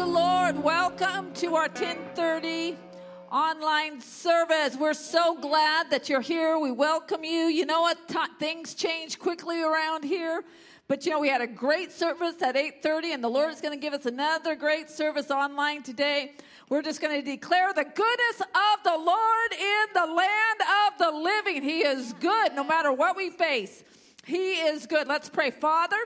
the Lord. Welcome to our 1030 online service. We're so glad that you're here. We welcome you. You know what? Things change quickly around here. But you know, we had a great service at 8:30 and the Lord is going to give us another great service online today. We're just going to declare the goodness of the Lord in the land of the living. He is good no matter what we face. He is good. Let's pray. Father,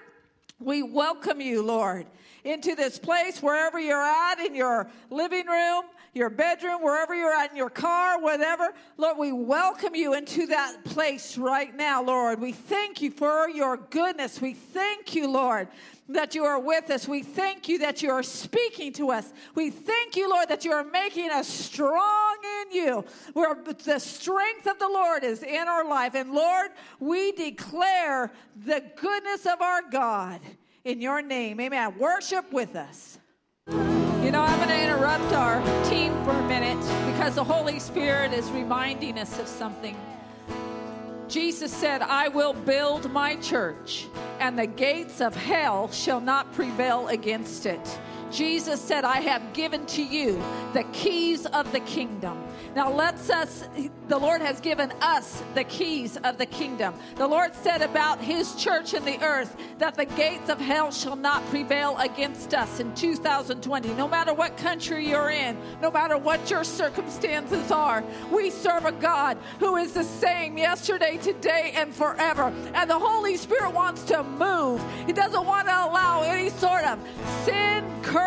we welcome you, Lord, into this place, wherever you're at, in your living room, your bedroom, wherever you're at, in your car, whatever. Lord, we welcome you into that place right now, Lord. We thank you for your goodness. We thank you, Lord, that you are with us. We thank you that you are speaking to us. We thank you, Lord, that you are making us strong in you. Where the strength of the Lord is in our life. And Lord, we declare the goodness of our God in your name. Amen. Worship with us. You know, I'm going to interrupt our team for a minute because the Holy Spirit is reminding us of something. Jesus said, I will build my church, and the gates of hell shall not prevail against it. Jesus said, I have given to you the keys of the kingdom. Now let's us, the Lord has given us the keys of the kingdom. The Lord said about his church in the earth that the gates of hell shall not prevail against us in 2020. No matter what country you're in, no matter what your circumstances are, we serve a God who is the same yesterday, today, and forever. And the Holy Spirit wants to move. He doesn't want to allow any sort of sin, curse,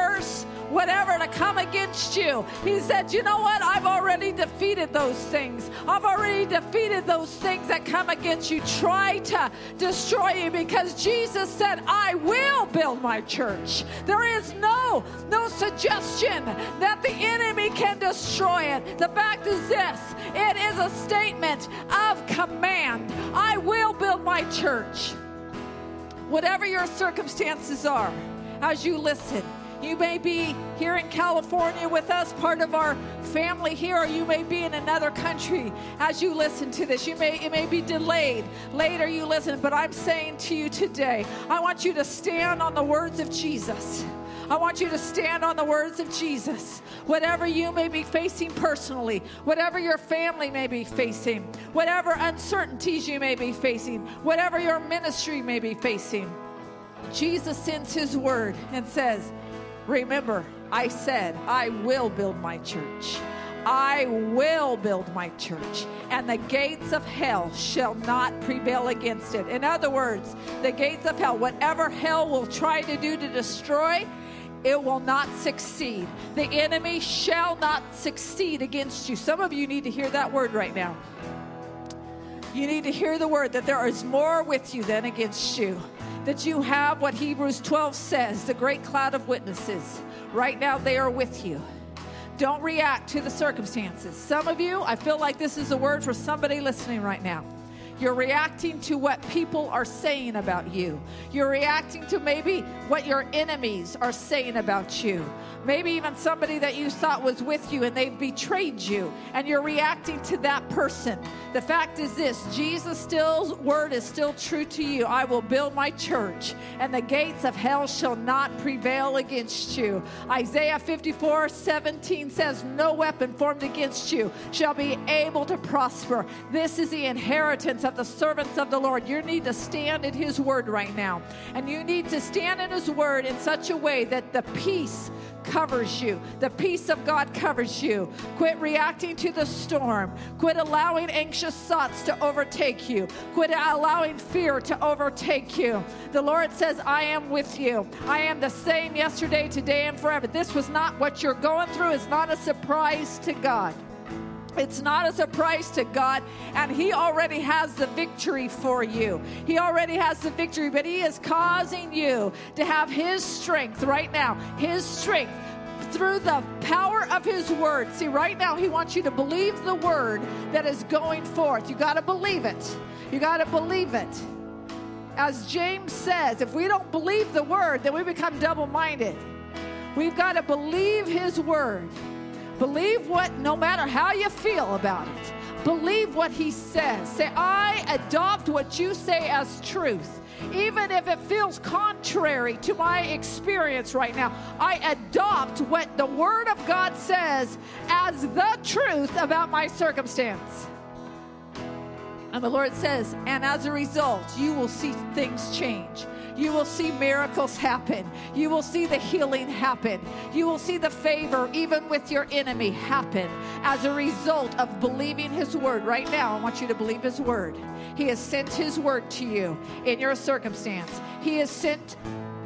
whatever to come against you. He said, You know what? I've already defeated those things. I've already defeated those things that come against you, try to destroy you, because Jesus said, I will build my church. There is no, no suggestion that the enemy can destroy it. The fact is this it is a statement of command. I will build my church. Whatever your circumstances are, as you listen, you may be here in California with us, part of our family here, or you may be in another country as you listen to this. You may it may be delayed. Later you listen, but I'm saying to you today, I want you to stand on the words of Jesus. I want you to stand on the words of Jesus. Whatever you may be facing personally, whatever your family may be facing, whatever uncertainties you may be facing, whatever your ministry may be facing, Jesus sends his word and says, Remember, I said, I will build my church. I will build my church, and the gates of hell shall not prevail against it. In other words, the gates of hell, whatever hell will try to do to destroy, it will not succeed. The enemy shall not succeed against you. Some of you need to hear that word right now. You need to hear the word that there is more with you than against you that you have what Hebrews 12 says the great cloud of witnesses. Right now, they are with you. Don't react to the circumstances. Some of you, I feel like this is a word for somebody listening right now. You're reacting to what people are saying about you. You're reacting to maybe what your enemies are saying about you. Maybe even somebody that you thought was with you and they've betrayed you, and you're reacting to that person. The fact is this Jesus' still word is still true to you. I will build my church, and the gates of hell shall not prevail against you. Isaiah 54 17 says, No weapon formed against you shall be able to prosper. This is the inheritance of the servants of the Lord. You need to stand in his word right now. And you need to stand in his word in such a way that the peace covers you. The peace of God covers you. Quit reacting to the storm. Quit allowing anxious thoughts to overtake you. Quit allowing fear to overtake you. The Lord says, I am with you. I am the same yesterday, today, and forever. This was not what you're going through, it's not a surprise to God. It's not a surprise to God, and He already has the victory for you. He already has the victory, but He is causing you to have His strength right now. His strength through the power of His word. See, right now, He wants you to believe the word that is going forth. You got to believe it. You got to believe it. As James says, if we don't believe the word, then we become double minded. We've got to believe His word. Believe what, no matter how you feel about it, believe what he says. Say, I adopt what you say as truth. Even if it feels contrary to my experience right now, I adopt what the Word of God says as the truth about my circumstance. And the Lord says, and as a result, you will see things change. You will see miracles happen. You will see the healing happen. You will see the favor, even with your enemy, happen as a result of believing His word. Right now, I want you to believe His word. He has sent His word to you in your circumstance, He has sent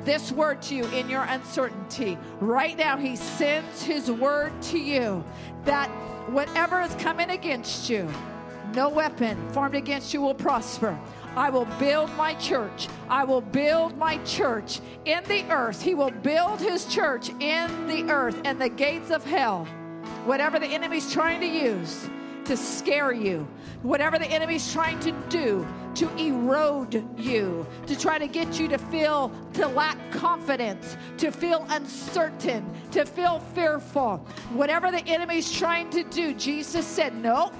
this word to you in your uncertainty. Right now, He sends His word to you that whatever is coming against you, no weapon formed against you will prosper. I will build my church. I will build my church in the earth. He will build his church in the earth and the gates of hell. Whatever the enemy's trying to use to scare you, whatever the enemy's trying to do to erode you, to try to get you to feel, to lack confidence, to feel uncertain, to feel fearful, whatever the enemy's trying to do, Jesus said, No,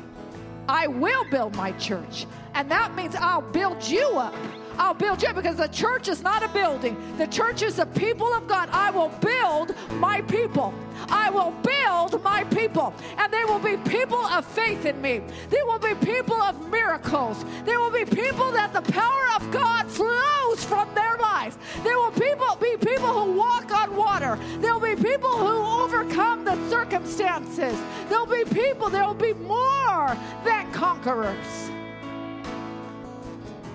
I will build my church. And that means I'll build you up. I'll build you because the church is not a building. The church is the people of God. I will build my people. I will build my people. And they will be people of faith in me. They will be people of miracles. They will be people that the power of God flows from their life. There will people be people who walk on water. There will be people who overcome the circumstances. There will be people, there will be more than conquerors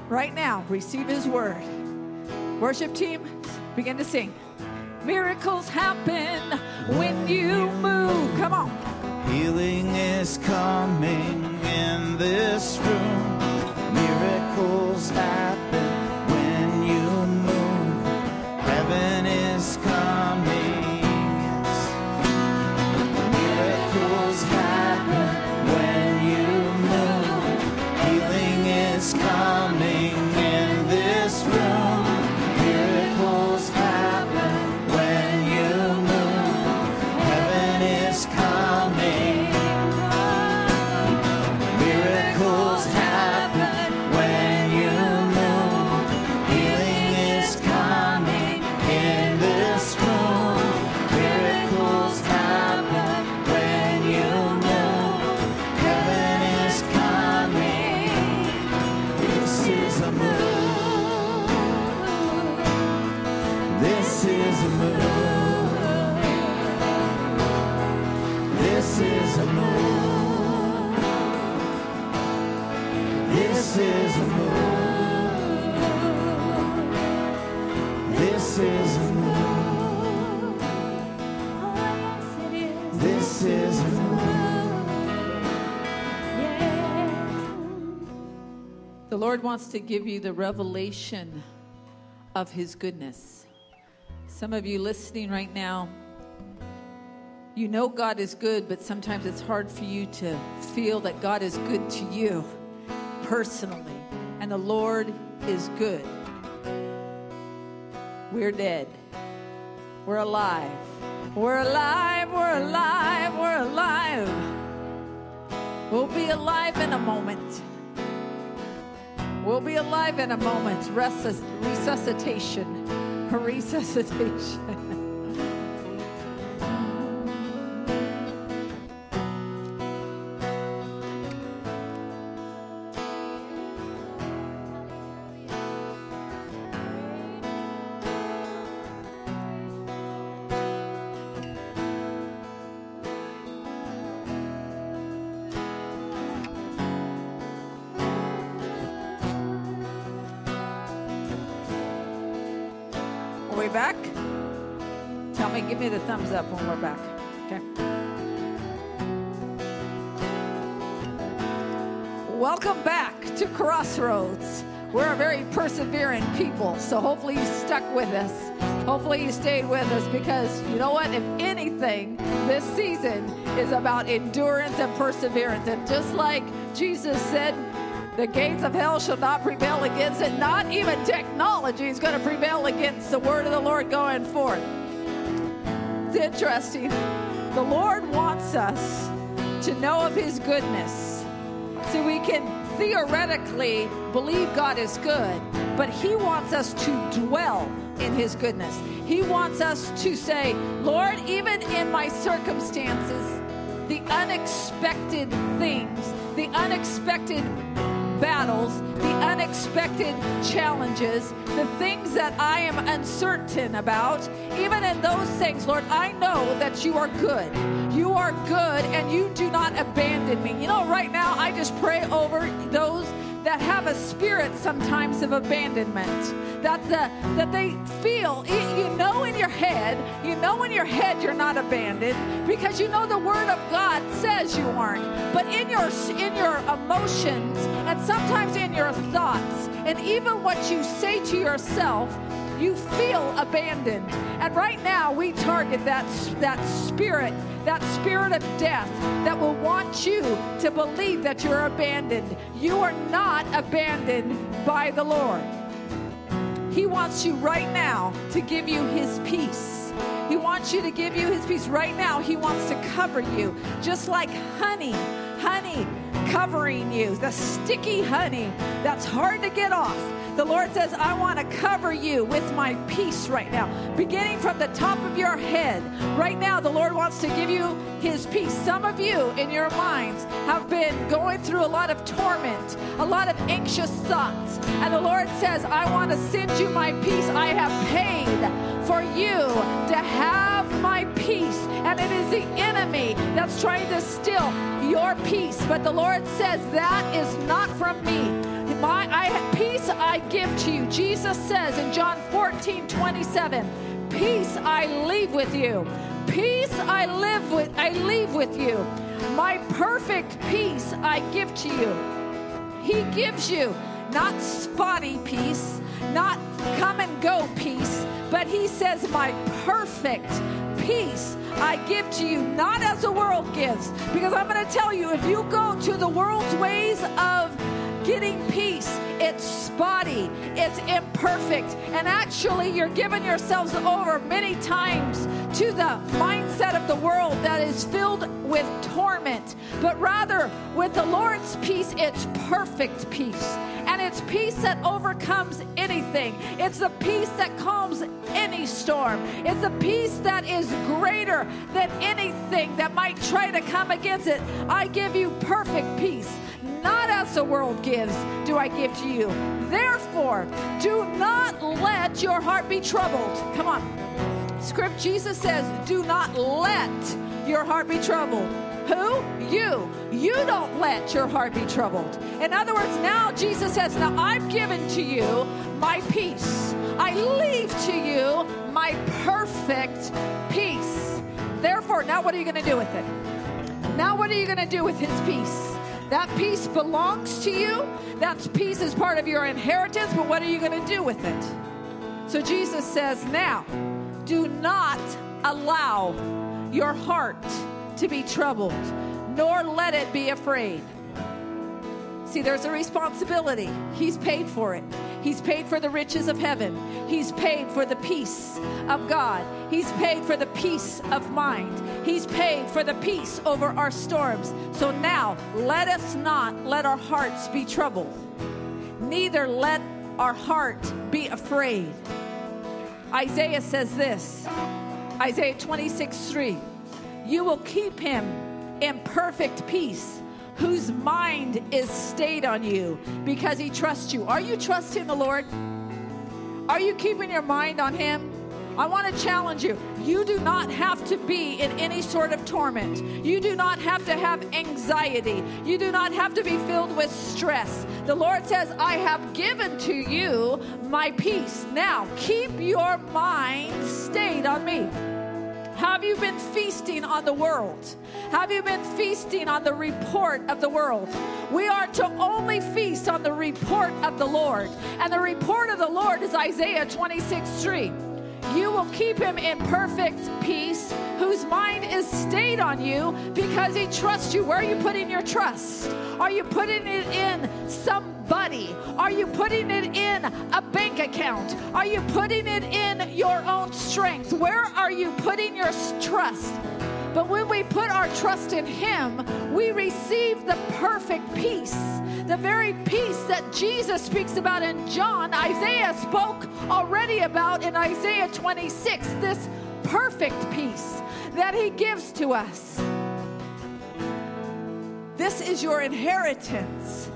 right now, receive His word. Worship team, begin to sing. Miracles happen when you move. Come on. Healing is coming in this room. Miracles happen when you move. Heaven is coming. Lord wants to give you the revelation of His goodness. Some of you listening right now, you know God is good, but sometimes it's hard for you to feel that God is good to you personally. And the Lord is good. We're dead. We're alive. We're alive. We're alive. We're alive. We'll be alive in a moment. We'll be alive in a moment. Resus- resuscitation. Resuscitation. Give me the thumbs up when we're back. Okay. Welcome back to Crossroads. We're a very persevering people, so hopefully you stuck with us. Hopefully you stayed with us because you know what? If anything, this season is about endurance and perseverance. And just like Jesus said, the gates of hell shall not prevail against it. Not even technology is going to prevail against the word of the Lord going forth. It's interesting. The Lord wants us to know of his goodness so we can theoretically believe God is good, but He wants us to dwell in His goodness. He wants us to say, Lord, even in my circumstances, the unexpected things, the unexpected battles, the unexpected challenges, the things that I am uncertain about, even in those things, Lord, I know that you are good. You are good and you do not abandon me. You know, right now, I just pray over those that have a spirit sometimes of abandonment that the, that they feel you know in your head you know in your head you're not abandoned because you know the word of god says you aren't. But in your in your emotions and sometimes in your thoughts and even what you say to yourself you feel abandoned. And right now, we target that, that spirit, that spirit of death that will want you to believe that you're abandoned. You are not abandoned by the Lord. He wants you right now to give you his peace. He wants you to give you his peace. Right now, he wants to cover you, just like honey. Honey covering you, the sticky honey that's hard to get off the Lord says, I want to cover you with my peace right now, beginning from the top of your head. Right now, the Lord wants to give you his peace. Some of you in your minds have been going through a lot of torment, a lot of anxious thoughts. And the Lord says, I want to send you my peace. I have paid for you to have my peace. And it is the enemy that's trying to steal your peace. But the Lord says, that is not from me. My I, peace I give to you. Jesus says in John 14, 27, peace I leave with you. Peace I live with I leave with you. My perfect peace I give to you. He gives you not spotty peace, not come and go peace, but he says, My perfect peace I give to you, not as the world gives. Because I'm going to tell you, if you go to the world's ways of getting peace. It's spotty, it's imperfect, and actually, you're giving yourselves over many times to the mindset of the world that is filled with torment. But rather, with the Lord's peace, it's perfect peace. And it's peace that overcomes anything. It's the peace that calms any storm. It's a peace that is greater than anything that might try to come against it. I give you perfect peace not as the world gives, do I give to you. Therefore, do not let your heart be troubled. Come on. Script Jesus says, do not let your heart be troubled. Who? You. You don't let your heart be troubled. In other words, now Jesus says, Now I've given to you my peace. I leave to you my perfect peace. Therefore, now what are you going to do with it? Now, what are you going to do with his peace? That peace belongs to you. That peace is part of your inheritance, but what are you going to do with it? So Jesus says, Now, do not allow your heart to be troubled, nor let it be afraid. See, there's a responsibility. He's paid for it. He's paid for the riches of heaven. He's paid for the peace of God. He's paid for the peace of mind. He's paid for the peace over our storms. So now, let us not let our hearts be troubled, neither let our heart be afraid. Isaiah says this Isaiah 26 3 You will keep him in perfect peace whose mind is stayed on you because he trusts you. Are you trusting the Lord? Are you keeping your mind on him? I want to challenge you. You do not have to be in any sort of torment. You do not have to have anxiety. You do not have to be filled with stress. The Lord says, I have given to you my peace. Now, keep your mind stayed on me. Have you been feasting on the world? Have you been feasting on the report of the world? We are to only feast on the report of the Lord. And the report of the Lord is Isaiah 26 3. You will keep him in perfect peace, whose mind is stayed on you because he trusts you. Where are you putting your trust? Are you putting it in somebody? Are you putting it in a bank account? Are you putting it in your own strength? Where are you putting your trust? But when we put our trust in Him, we receive the perfect peace The very peace that Jesus speaks about in John, Isaiah spoke already about in Isaiah 26. This perfect peace that he gives to us. This is your inheritance.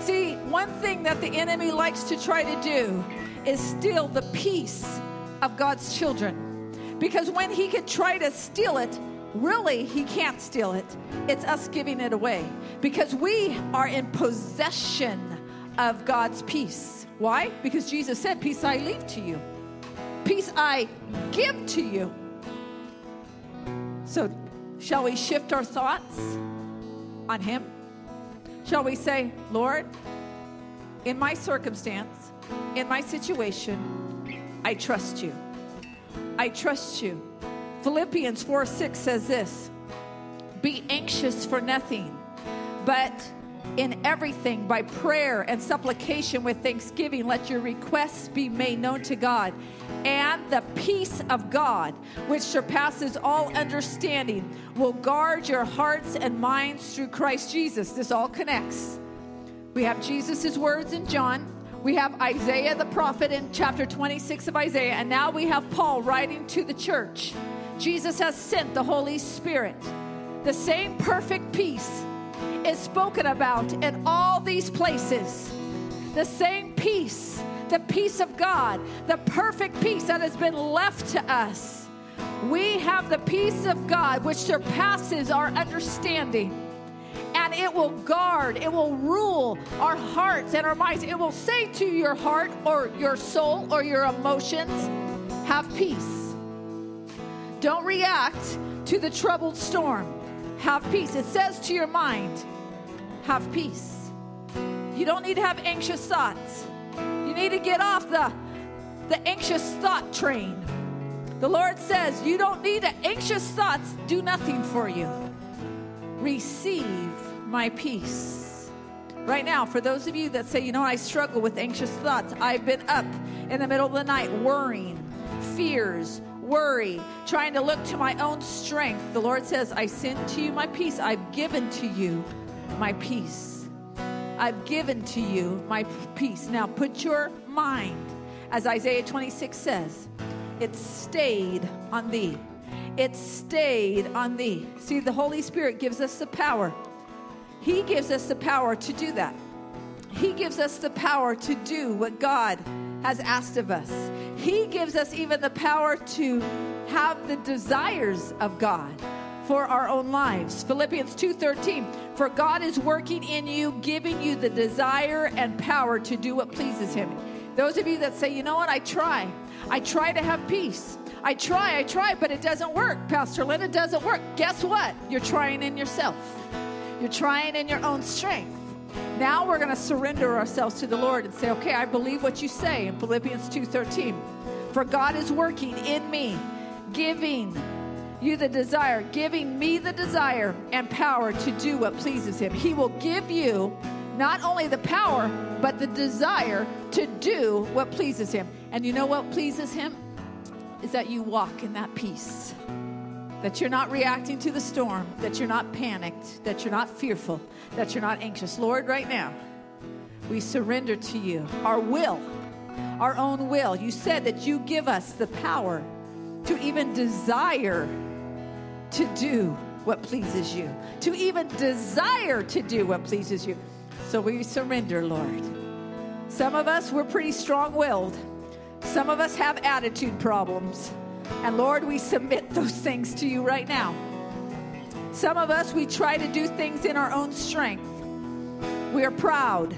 See, one thing that the enemy likes to try to do is steal the peace of God's children. Because when he could try to steal it, really he can't steal it. It's us giving it away. Because we are in possession of God's peace. Why? Because Jesus said, Peace I leave to you, peace I give to you. So, shall we shift our thoughts on Him? Shall we say, Lord, in my circumstance, in my situation, I trust you. I trust you. Philippians 4 6 says this Be anxious for nothing, but in everything by prayer and supplication with thanksgiving, let your requests be made known to God. And the peace of God, which surpasses all understanding, will guard your hearts and minds through Christ Jesus. This all connects. We have Jesus' words in John. We have Isaiah the prophet in chapter 26 of Isaiah. And now we have Paul writing to the church. Jesus has sent the Holy Spirit. The same perfect peace is spoken about in all these places. The same peace, the peace of God, the perfect peace that has been left to us. We have the peace of God which surpasses our understanding. And it will guard, it will rule our hearts and our minds. It will say to your heart or your soul or your emotions, have peace. Don't react to the troubled storm. Have peace. It says to your mind, have peace. You don't need to have anxious thoughts. You need to get off the, the anxious thought train. The Lord says, You don't need to, anxious thoughts do nothing for you. Receive my peace. Right now, for those of you that say, You know, I struggle with anxious thoughts, I've been up in the middle of the night worrying, fears, worry, trying to look to my own strength. The Lord says, I send to you my peace. I've given to you my peace. I've given to you my peace. Now put your mind, as Isaiah 26 says, it stayed on thee. It stayed on thee. See, the Holy Spirit gives us the power. He gives us the power to do that. He gives us the power to do what God has asked of us. He gives us even the power to have the desires of God for our own lives. Philippians 2:13 For God is working in you giving you the desire and power to do what pleases him. Those of you that say, "You know what? I try. I try to have peace. I try, I try, but it doesn't work. Pastor Lynn, it doesn't work." Guess what? You're trying in yourself. You're trying in your own strength. Now we're going to surrender ourselves to the Lord and say, "Okay, I believe what you say in Philippians 2:13. For God is working in me, giving you the desire, giving me the desire and power to do what pleases Him. He will give you not only the power, but the desire to do what pleases Him. And you know what pleases Him? Is that you walk in that peace. That you're not reacting to the storm, that you're not panicked, that you're not fearful, that you're not anxious. Lord, right now, we surrender to you our will, our own will. You said that you give us the power to even desire to do what pleases you, to even desire to do what pleases you. So we surrender, Lord. Some of us, we're pretty strong willed. Some of us have attitude problems. And Lord, we submit those things to you right now. Some of us, we try to do things in our own strength. We are proud.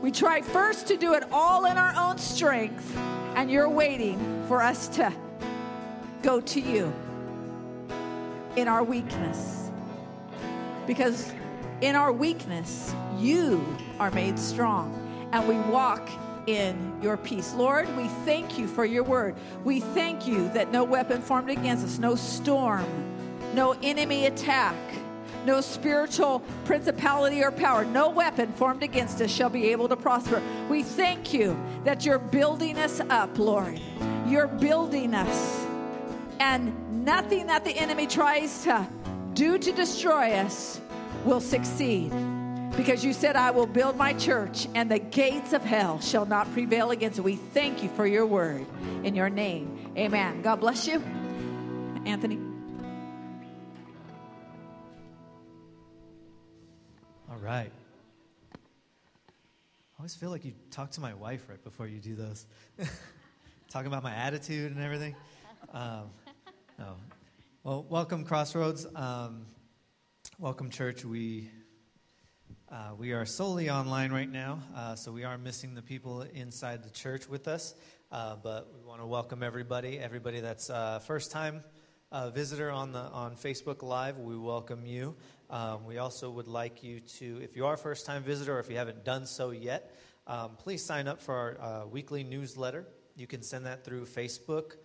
We try first to do it all in our own strength, and you're waiting for us to go to you in our weakness. Because in our weakness, you are made strong, and we walk in your peace. Lord, we thank you for your word. We thank you that no weapon formed against us, no storm, no enemy attack, no spiritual principality or power, no weapon formed against us shall be able to prosper. We thank you that you're building us up, Lord. You're building us. And nothing that the enemy tries to do to destroy us will succeed. Because you said, I will build my church and the gates of hell shall not prevail against it. We thank you for your word in your name. Amen. God bless you. Anthony. All right. I always feel like you talk to my wife right before you do those. Talking about my attitude and everything. Um, no. Well, welcome, Crossroads. Um, welcome, church. We uh, we are solely online right now, uh, so we are missing the people inside the church with us. Uh, but we want to welcome everybody, everybody that's uh, first time uh, visitor on the on Facebook Live. We welcome you. Um, we also would like you to, if you are a first time visitor or if you haven't done so yet, um, please sign up for our uh, weekly newsletter. You can send that through Facebook,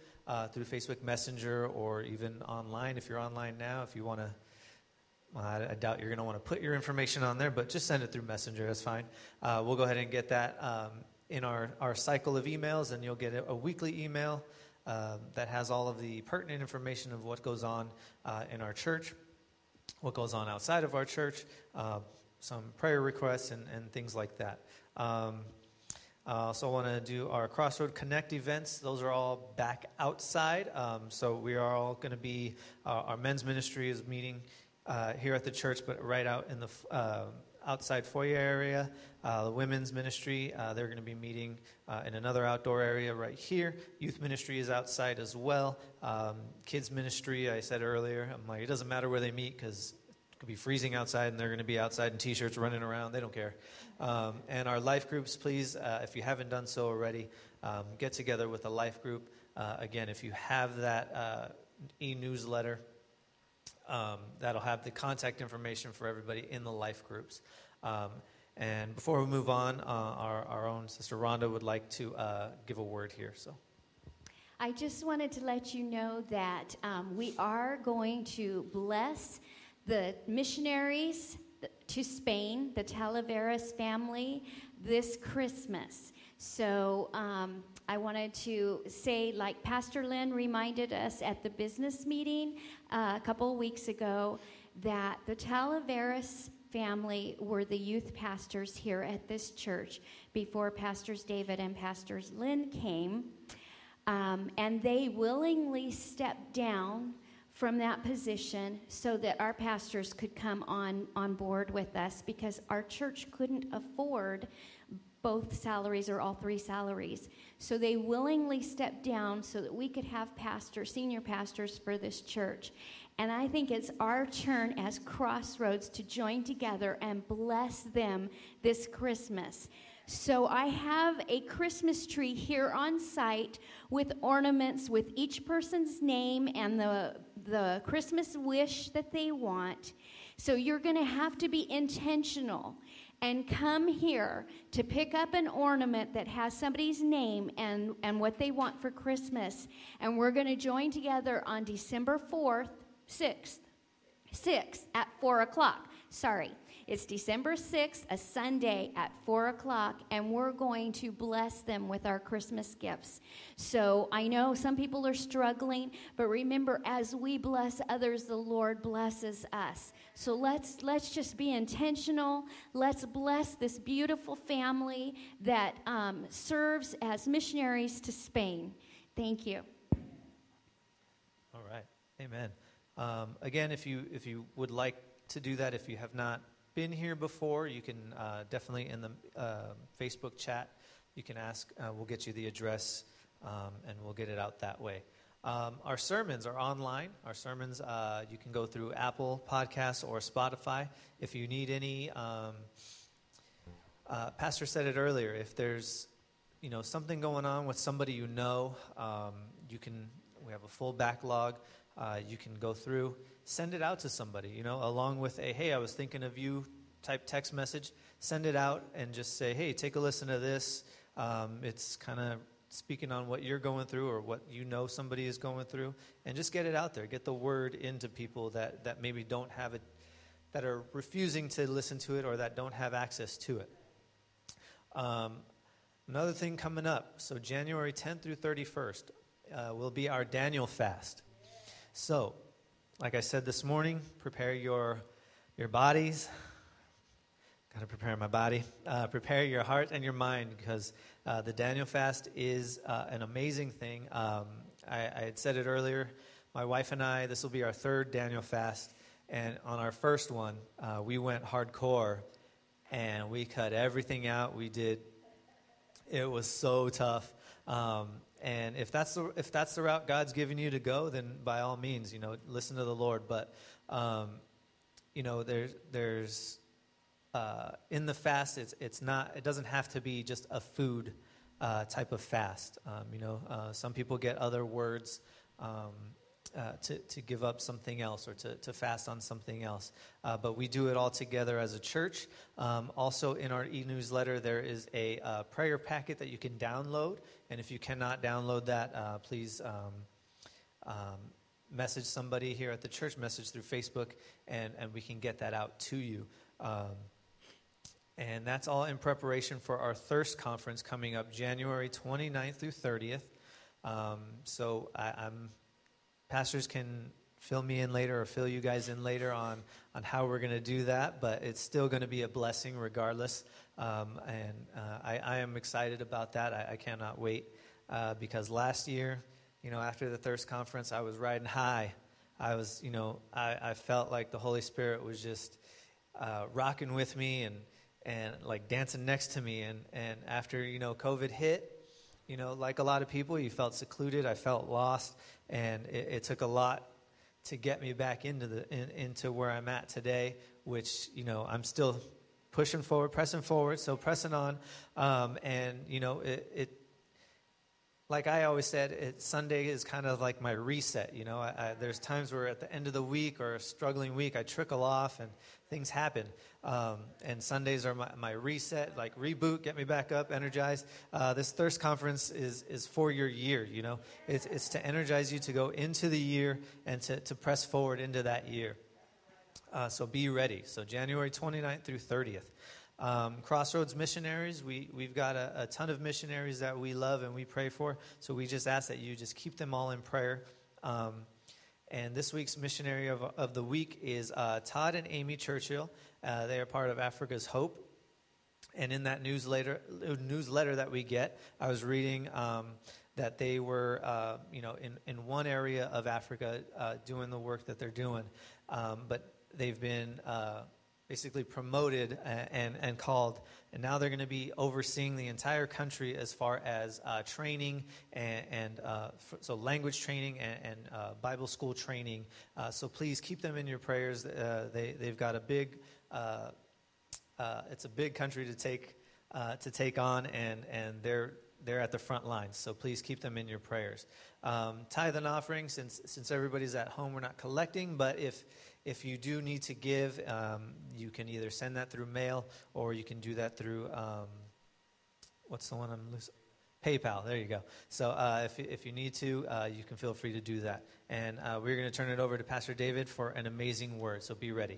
through Facebook Messenger, or even online. If you're online now, if you want to I, I, doubt you're going to want to put your information on there, but just send it through Messenger. That's fine. Uh, we'll go ahead and get that um, in our, our cycle of emails, and you'll get a, weekly email uh, that has all of the pertinent information of what goes on uh, in our church, what goes on outside of our church, uh, some prayer requests, and, and things like that. Um, I also want to do our Crossroad Connect events. Those are all back outside. Um, so we are all going to be, uh, our men's ministry is meeting uh, here at the church, but right out in the uh, outside foyer area. Uh, the women's ministry, uh, they're going to be meeting uh, in another outdoor area right here. Youth ministry is outside as well. Um, kids ministry, I said earlier, I'm like, it doesn't matter where they meet because it could be freezing outside and they're going to be outside in t-shirts running around. They don't care. Um, and our life groups, please, uh, if you haven't done so already, um, get together with a life group. again, if you have that e-newsletter, um, that'll have the contact information for everybody in the life groups. Um, and before we move on, uh, our, our own sister Rhonda would like to uh, give a word here. So. I just wanted to let you know that um, we are going to bless the missionaries to Spain, the Talaveras family, this Christmas. So um, I wanted to say, like Pastor Lynn reminded us at the business meeting uh, a couple weeks ago, that the Talaveras family were the youth pastors here at this church before Pastors David and Pastors Lynn came. Um, and they willingly stepped down from that position so that our pastors could come on, on board with us because our church couldn't afford both salaries or all three salaries. So they willingly stepped down so that we could have pastors, senior pastors for this church. And I think it's our turn as Crossroads to join together and bless them this Christmas. So I have a Christmas tree here on site with ornaments with each person's name and the the Christmas wish that they want. So you're going to have to be intentional and come here to pick up an ornament that has somebody's name and, and what they want for Christmas. And we're going to join together on December 4th, 6th, 6th at 4 o'clock. Sorry. It's December 6th, a Sunday at 4 o'clock, and we're going to bless them with our Christmas gifts. So I know some people are struggling, but remember, as we bless others, the Lord blesses us. So let's, let's just be intentional. Let's bless this beautiful family that um, serves as missionaries to Spain. Thank you. All right. Amen. Um, again, if you, if you would like to do that, if you have not been here before, you can uh, definitely in the uh, Facebook chat, you can ask. Uh, we'll get you the address um, and we'll get it out that way. Um, our sermons are online. Our sermons, uh, you can go through Apple Podcasts or Spotify. If you need any, um, uh, Pastor said it earlier. If there's you know something going on with somebody you know, um, you can. We have a full backlog. Uh, you can go through send it out to somebody, you know, along with a, hey, I was thinking of you type text message. Send it out and just say, hey, take a listen to this. Um, it's kind of speaking on what you're going through or what you know somebody is going through. And just get it out there. Get the word into people that, that maybe don't have it, that are refusing to listen to it or that don't have access to it. Um, another thing coming up. So, January 10th through 31st uh, will be our Daniel fast. So, like I said this morning, prepare your, your bodies Got to prepare my body. Uh, prepare your heart and your mind because uh, the Daniel fast is uh, an amazing thing. Um, I, I had said it earlier. My wife and I, this will be our third Daniel fast. And on our first one, uh, we went hardcore and we cut everything out. We did, it was so tough. Um, and if that's, the, if that's the route God's giving you to go, then by all means, you know, listen to the Lord. But, um, you know, there's, there's, uh, in the fast, it's, it's not, it doesn't have to be just a food uh, type of fast. Um, you know, uh, some people get other words um, uh, to, to give up something else or to, to fast on something else. Uh, but we do it all together as a church. Um, also, in our e newsletter, there is a uh, prayer packet that you can download. And if you cannot download that, please. Um, um, message somebody here at the church, message through Facebook, and, and we can get that out to you. Um, and that's all in preparation for our Thirst Conference coming up January 29th through 30th. Um, so I, am pastors can fill me in later or fill you guys in later on, on how we're going to do that, but it's still going to be a blessing regardless. Um, and uh, I, I, am excited about that. I, I cannot wait uh, because last year, you know, after the Thirst Conference, I was riding high. I was, you know, I, I felt like the Holy Spirit was just uh, rocking with me and and like dancing next to me. And, and after, you know, COVID hit, you know, like a lot of people, you felt secluded. I felt lost. And it, it took a lot to get me back into, the, in, into where I'm at today, which, you know, I'm still pushing forward, pressing forward, so pressing on. Um, and, you know, it, it like I always said, it, Sunday is kind of like my reset. You know, I, I, there's times where at the end of the week or a struggling week, I trickle off and things happen. Um, and Sundays are my, my, reset, like reboot, get me back up, energized. Uh, this Thirst Conference is, is for your year, you know. It's, it's to energize you to go into the year and to, to press forward into that year. Uh, so be ready. So January 29th through 30th. Um, Crossroads missionaries, we, we've got a, a, ton of missionaries that we love and we pray for. So we just ask that you just keep them all in prayer. Um, and this week's missionary of, of the week is uh, Todd and Amy Churchill. Uh, they are part of Africa's Hope. And in that newsletter, newsletter that we get, I was reading um, that they were, uh, you know, in, in one area of Africa uh, doing the work that they're doing. Um, but they've been uh, basically promoted and, and called. And now they're going to be overseeing the entire country as far as uh, training and, and uh, so language training and, and uh, Bible school training. Uh, so please keep them in your prayers. Uh, they, they've got a big, uh, it's a big country to take, to take on, and, and they're, they're at the front lines. So please keep them in your prayers. Um, tithe and offering, since, since everybody's at home, we're not collecting, but if, if you do need to give, um, you can either send that through mail or you can do that through, um, what's the one I'm losing? PayPal. There you go. So uh, if, if you need to, uh, you can feel free to do that. And uh, we're going to turn it over to Pastor David for an amazing word. So be ready.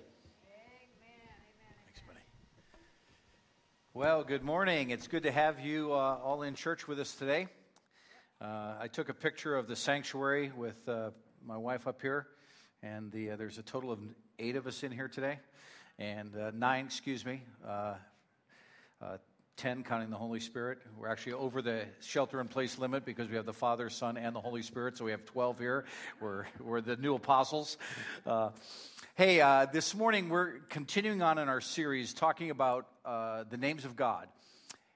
Thanks, buddy. Well, good morning. It's good to have you uh, all in church with us today. Uh, I took a picture of the sanctuary with uh, my wife up here and the, uh, there's a total of eight of us in here today, and uh, nine, excuse me, uh, uh, 10 counting the Holy Spirit. We're actually over the shelter in place limit because we have the Father, Son, and the Holy Spirit, so we have 12 here. We're, we're the new apostles. Uh, hey, uh, this morning we're continuing on in our series talking about the names of God.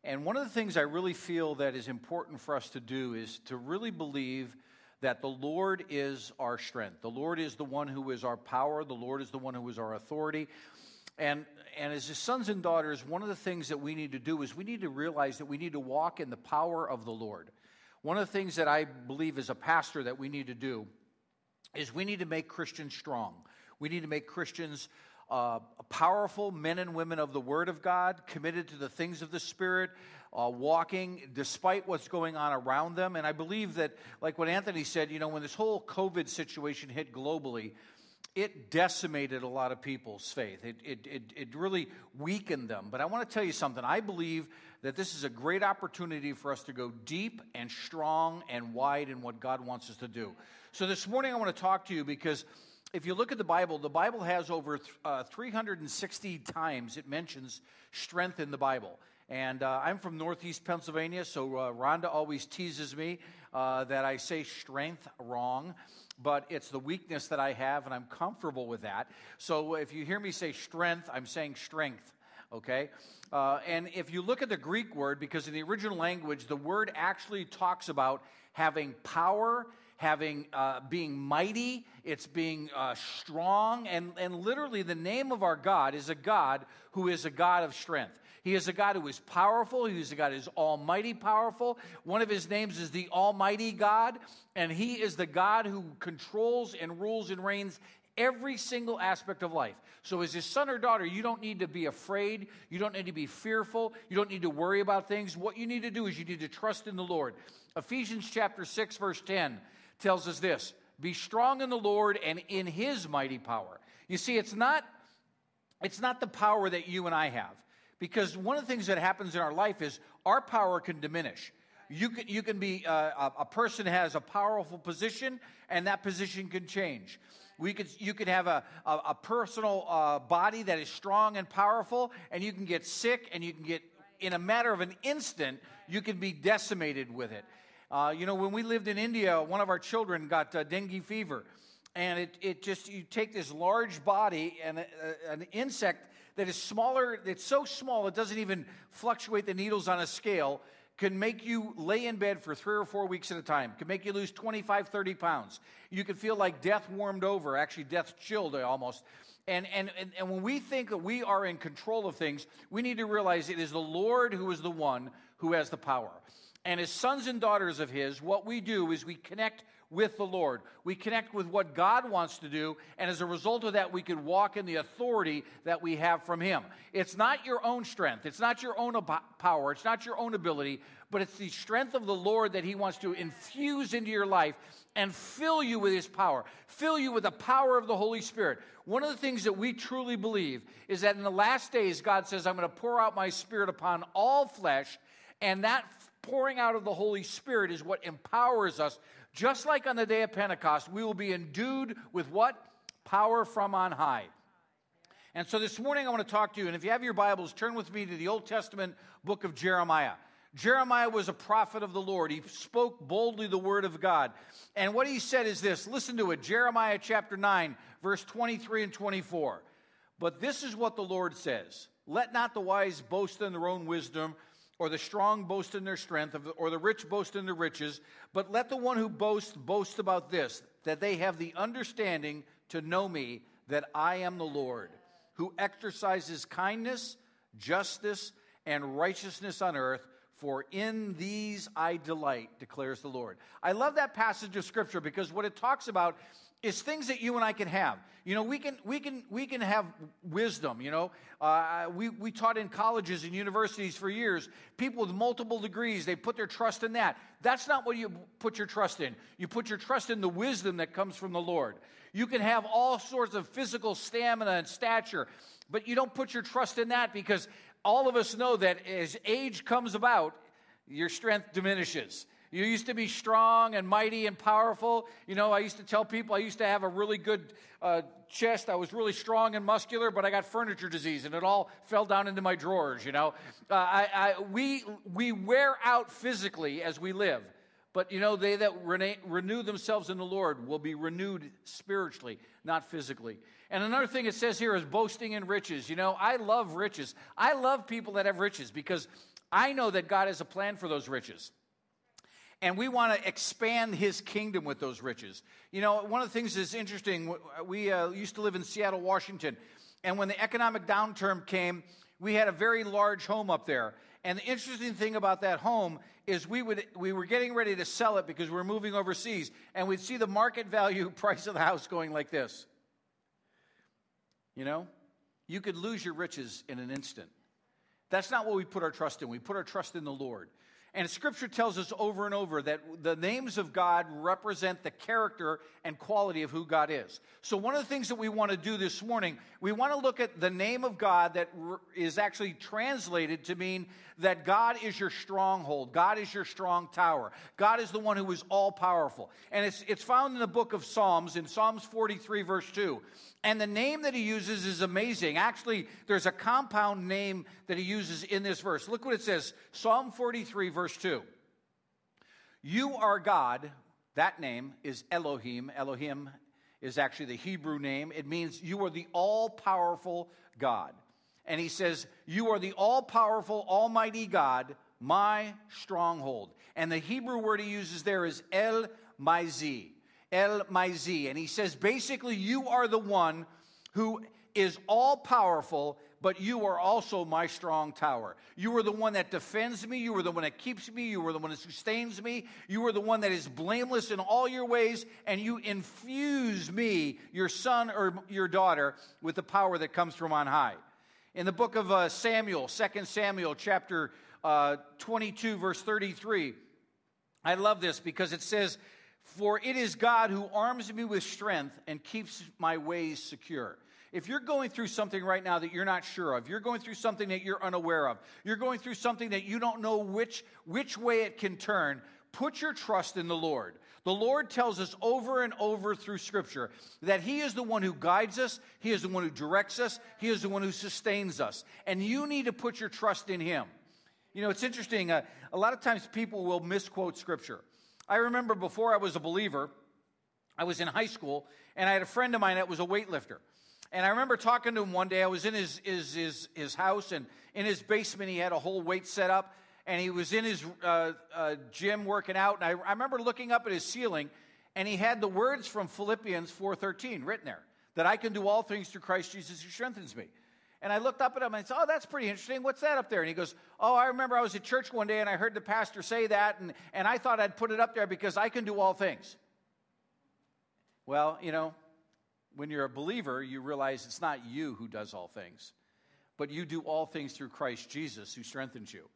And one of the things I really feel that is important for us to do is to really believe that the Lord is our strength. The Lord is the one who is our power. The Lord is the one who is our authority. And, and as his sons and daughters, one of the things that we need to do is we need to realize that we need to walk in the power of the Lord. One of the things that I believe as a pastor that we need to do is we need to make Christians strong. We need to make Christians uh, powerful men and women of the Word of God, committed to the things of the Spirit, uh, walking despite what's going on around them. And I believe that, like what Anthony said, you know, when this whole COVID situation hit globally, it decimated a lot of people's faith. It, it, it, it really weakened them. But I want to tell you something. I believe that this is a great opportunity for us to go deep and strong and wide in what God wants us to do. So this morning I want to talk to you because if you look at the Bible, the Bible has over uh, 360 times it mentions strength in the Bible. And uh, I'm from Northeast Pennsylvania, so uh, Rhonda always teases me uh, that I say strength wrong, but it's the weakness that I have, and I'm comfortable with that. So if you hear me say strength, I'm saying strength, okay? Uh, and if you look at the Greek word, because in the original language, the word actually talks about having power having uh, being mighty it's being uh, strong and, and literally the name of our god is a god who is a god of strength he is a god who is powerful he is a god who is almighty powerful one of his names is the almighty god and he is the god who controls and rules and reigns every single aspect of life. So, as his son or daughter, you don't need to be afraid. You don't need to be fearful. You don't need to worry about things. What you need to do is you need to trust in the Lord. Ephesians chapter 6, verse 10 tells us this Be strong in the Lord and in his mighty power. You see, it's not, it's not the power that you and I have. Because one of the things that happens in our life is our power can diminish. You can, you can be, uh, a, person has a powerful position, and that position can change. We could, you could have a, a, a personal uh, body that is strong and powerful, and you can get sick, and you can get, in a matter of an instant, you can be decimated with it. Uh, you know, when we lived in India, one of our children got uh, dengue fever. And it, it just, you take this large body and a, a, an insect that is smaller, that's so small it doesn't even fluctuate the needles on a scale, can make you lay in bed for three or four weeks at a time, can make you lose 25, 30 pounds. You can feel like death warmed over, actually, death chilled almost. And, and, and, and when we think that we are in control of things, we need to realize it is the Lord who is the one who has the power. And as sons and daughters of His, what we do is we connect with the Lord. We connect with what God wants to do, and as a result of that, we can walk in the authority that we have from Him. It's not your own strength, it's not your own power, it's not your own ability, but it's the strength of the Lord that He wants to infuse into your life and fill you with His power, fill you with the power of the Holy Spirit. One of the things that we truly believe is that in the last days, God says, I'm going to pour out my Spirit upon all flesh, and that pouring out of the Holy Spirit is what empowers us. Just like on the day of Pentecost, we will be endued with what? Power from on high. And so this morning I want to talk to you, and if you have your Bibles, turn with me to the Old Testament book of Jeremiah. Jeremiah was a prophet of the Lord. He spoke boldly the word of God. And what he said is this listen to it Jeremiah chapter 9, verse 23 and 24. But this is what the Lord says Let not the wise boast in their own wisdom or the strong boast in their strength, or the rich boast in their riches, but let the one who boasts boast about this, that they have the understanding to know me, that I am the Lord, who exercises kindness, justice, and righteousness on earth. For in these I delight, declares the Lord. I love that passage of scripture because what it talks about is things that you and I can have. You know, we can we can we can have wisdom. You know, uh, we we taught in colleges and universities for years. People with multiple degrees, they put their trust in that. That's not what you put your trust in. You put your trust in the wisdom that comes from the Lord. You can have all sorts of physical stamina and stature, but you don't put your trust in that because all of us know that as age comes about, your strength diminishes. You used to be strong and mighty and powerful. You know, I used to tell people I used to have a really good uh, chest. I was really strong and muscular, but I got furniture disease and it all fell down into my drawers, you know. Uh, I, I, we, we wear out physically as we live. But you know, they that renew themselves in the Lord will be renewed spiritually, not physically. And another thing it says here is boasting in riches. You know, I love riches. I love people that have riches because I know that God has a plan for those riches and we want to expand his kingdom with those riches. You know, one of the things that's interesting, we uh, used to live in Seattle, Washington, and when the economic downturn came, we had a very large home up there. And the interesting thing about that home is we would we were getting ready to sell it because we were moving overseas, and we'd see the market value price of the house going like this. You know, you could lose your riches in an instant. That's not what we put our trust in. We put our trust in the Lord. And scripture tells us over and over that the names of God represent the character and quality of who God is. So, one of the things that we want to do this morning, we want to look at the name of God that is actually translated to mean that God is your stronghold, God is your strong tower, God is the one who is all powerful. And it's, it's found in the book of Psalms, in Psalms 43, verse 2. And the name that he uses is amazing. Actually, there's a compound name that he uses in this verse. Look what it says Psalm 43, verse 2. You are God. That name is Elohim. Elohim is actually the Hebrew name. It means you are the all powerful God. And he says, You are the all powerful, almighty God, my stronghold. And the Hebrew word he uses there is El Maizi. El Maizi. And he says, basically, you are the one who is all powerful, but you are also my strong tower. You are the one that defends me. You are the one that keeps me. You are the one that sustains me. You are the one that is blameless in all your ways, and you infuse me, your son or your daughter, with the power that comes from on high. In the book of uh, Samuel, 2 Samuel, chapter uh, 22, verse 33, I love this because it says, for it is God who arms me with strength and keeps my ways secure. If you're going through something right now that you're not sure of, you're going through something that you're unaware of, you're going through something that you don't know which, which way it can turn, put your trust in the Lord. The Lord tells us over and over through Scripture that He is the one who guides us, He is the one who directs us, He is the one who sustains us. And you need to put your trust in Him. You know, it's interesting. Uh, a lot of times people will misquote Scripture. I remember before I was a believer, I was in high school, and I had a friend of mine that was a weightlifter. And I remember talking to him one day. I was in his, his, his, his house, and in his basement, he had a whole weight set up. And he was in his uh, uh, gym working out. And I, I remember looking up at his ceiling, and he had the words from Philippians 4.13 written there, that I can do all things through Christ Jesus who strengthens me. And I looked up at him and I said, Oh, that's pretty interesting. What's that up there? And he goes, Oh, I remember I was at church one day and I heard the pastor say that, and, and I thought I'd put it up there because I can do all things. Well, you know, when you're a believer, you realize it's not you who does all things, but you do all things through Christ Jesus who strengthens you.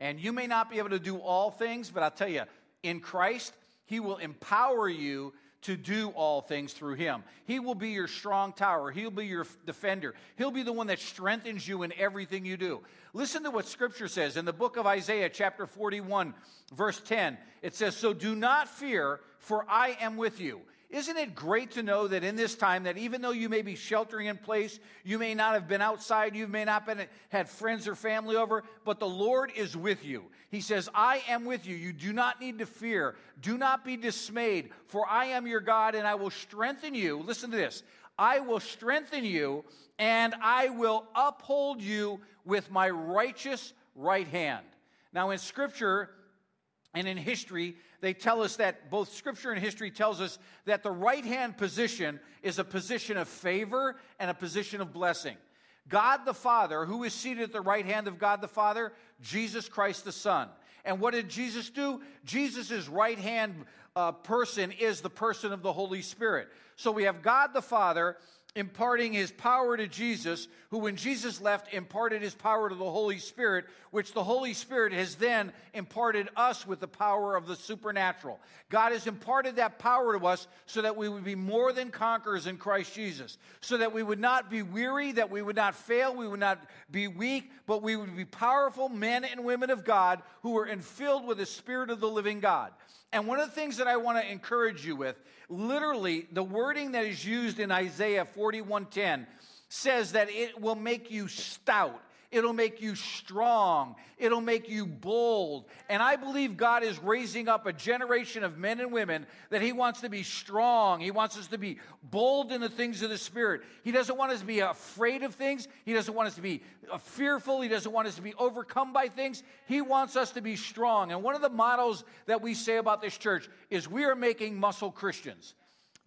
And you may not be able to do all things, but I'll tell you, in Christ, He will empower you to do all things through him. He will be your strong tower. He'll be your defender. He'll be the one that strengthens you in everything you do. Listen to what scripture says in the book of Isaiah, chapter 41, verse 10. It says, So do not fear, for I am with you. Isn't it great to know that in this time that even though you may be sheltering in place, you may not have been outside, you may not been had friends or family over, but the Lord is with you. He says, "I am with you. You do not need to fear. Do not be dismayed, for I am your God and I will strengthen you." Listen to this. I will strengthen you and I will uphold you with my righteous right hand. Now in scripture and in history, they tell us that both scripture and history tells us that the right hand position is a position of favor and a position of blessing. God the Father, who is seated at the right hand of God the Father, Jesus Christ the Son. And what did Jesus do? Jesus' right hand uh, person is the person of the Holy Spirit. So we have God the Father imparting his power to Jesus, who, when Jesus left, imparted his power to the Holy Spirit, which the Holy Spirit has then imparted us with the power of the supernatural. God has imparted that power to us so that we would be more than conquerors in Christ Jesus, so that we would not be weary, that we would not fail, we would not be weak, but we would be powerful men and women of God who are filled with the Spirit of the living God. And one of the things that I want to encourage you with, literally, the wording that is used in Isaiah 41:10 says that it will make you stout. It'll make you strong. It'll make you bold. And I believe God is raising up a generation of men and women that He wants to be strong. He wants us to be bold in the things of the Spirit. He doesn't want us to be afraid of things. He doesn't want us to be fearful. He doesn't want us to be overcome by things. He wants us to be strong. And one of the models that we say about this church is we are making muscle Christians.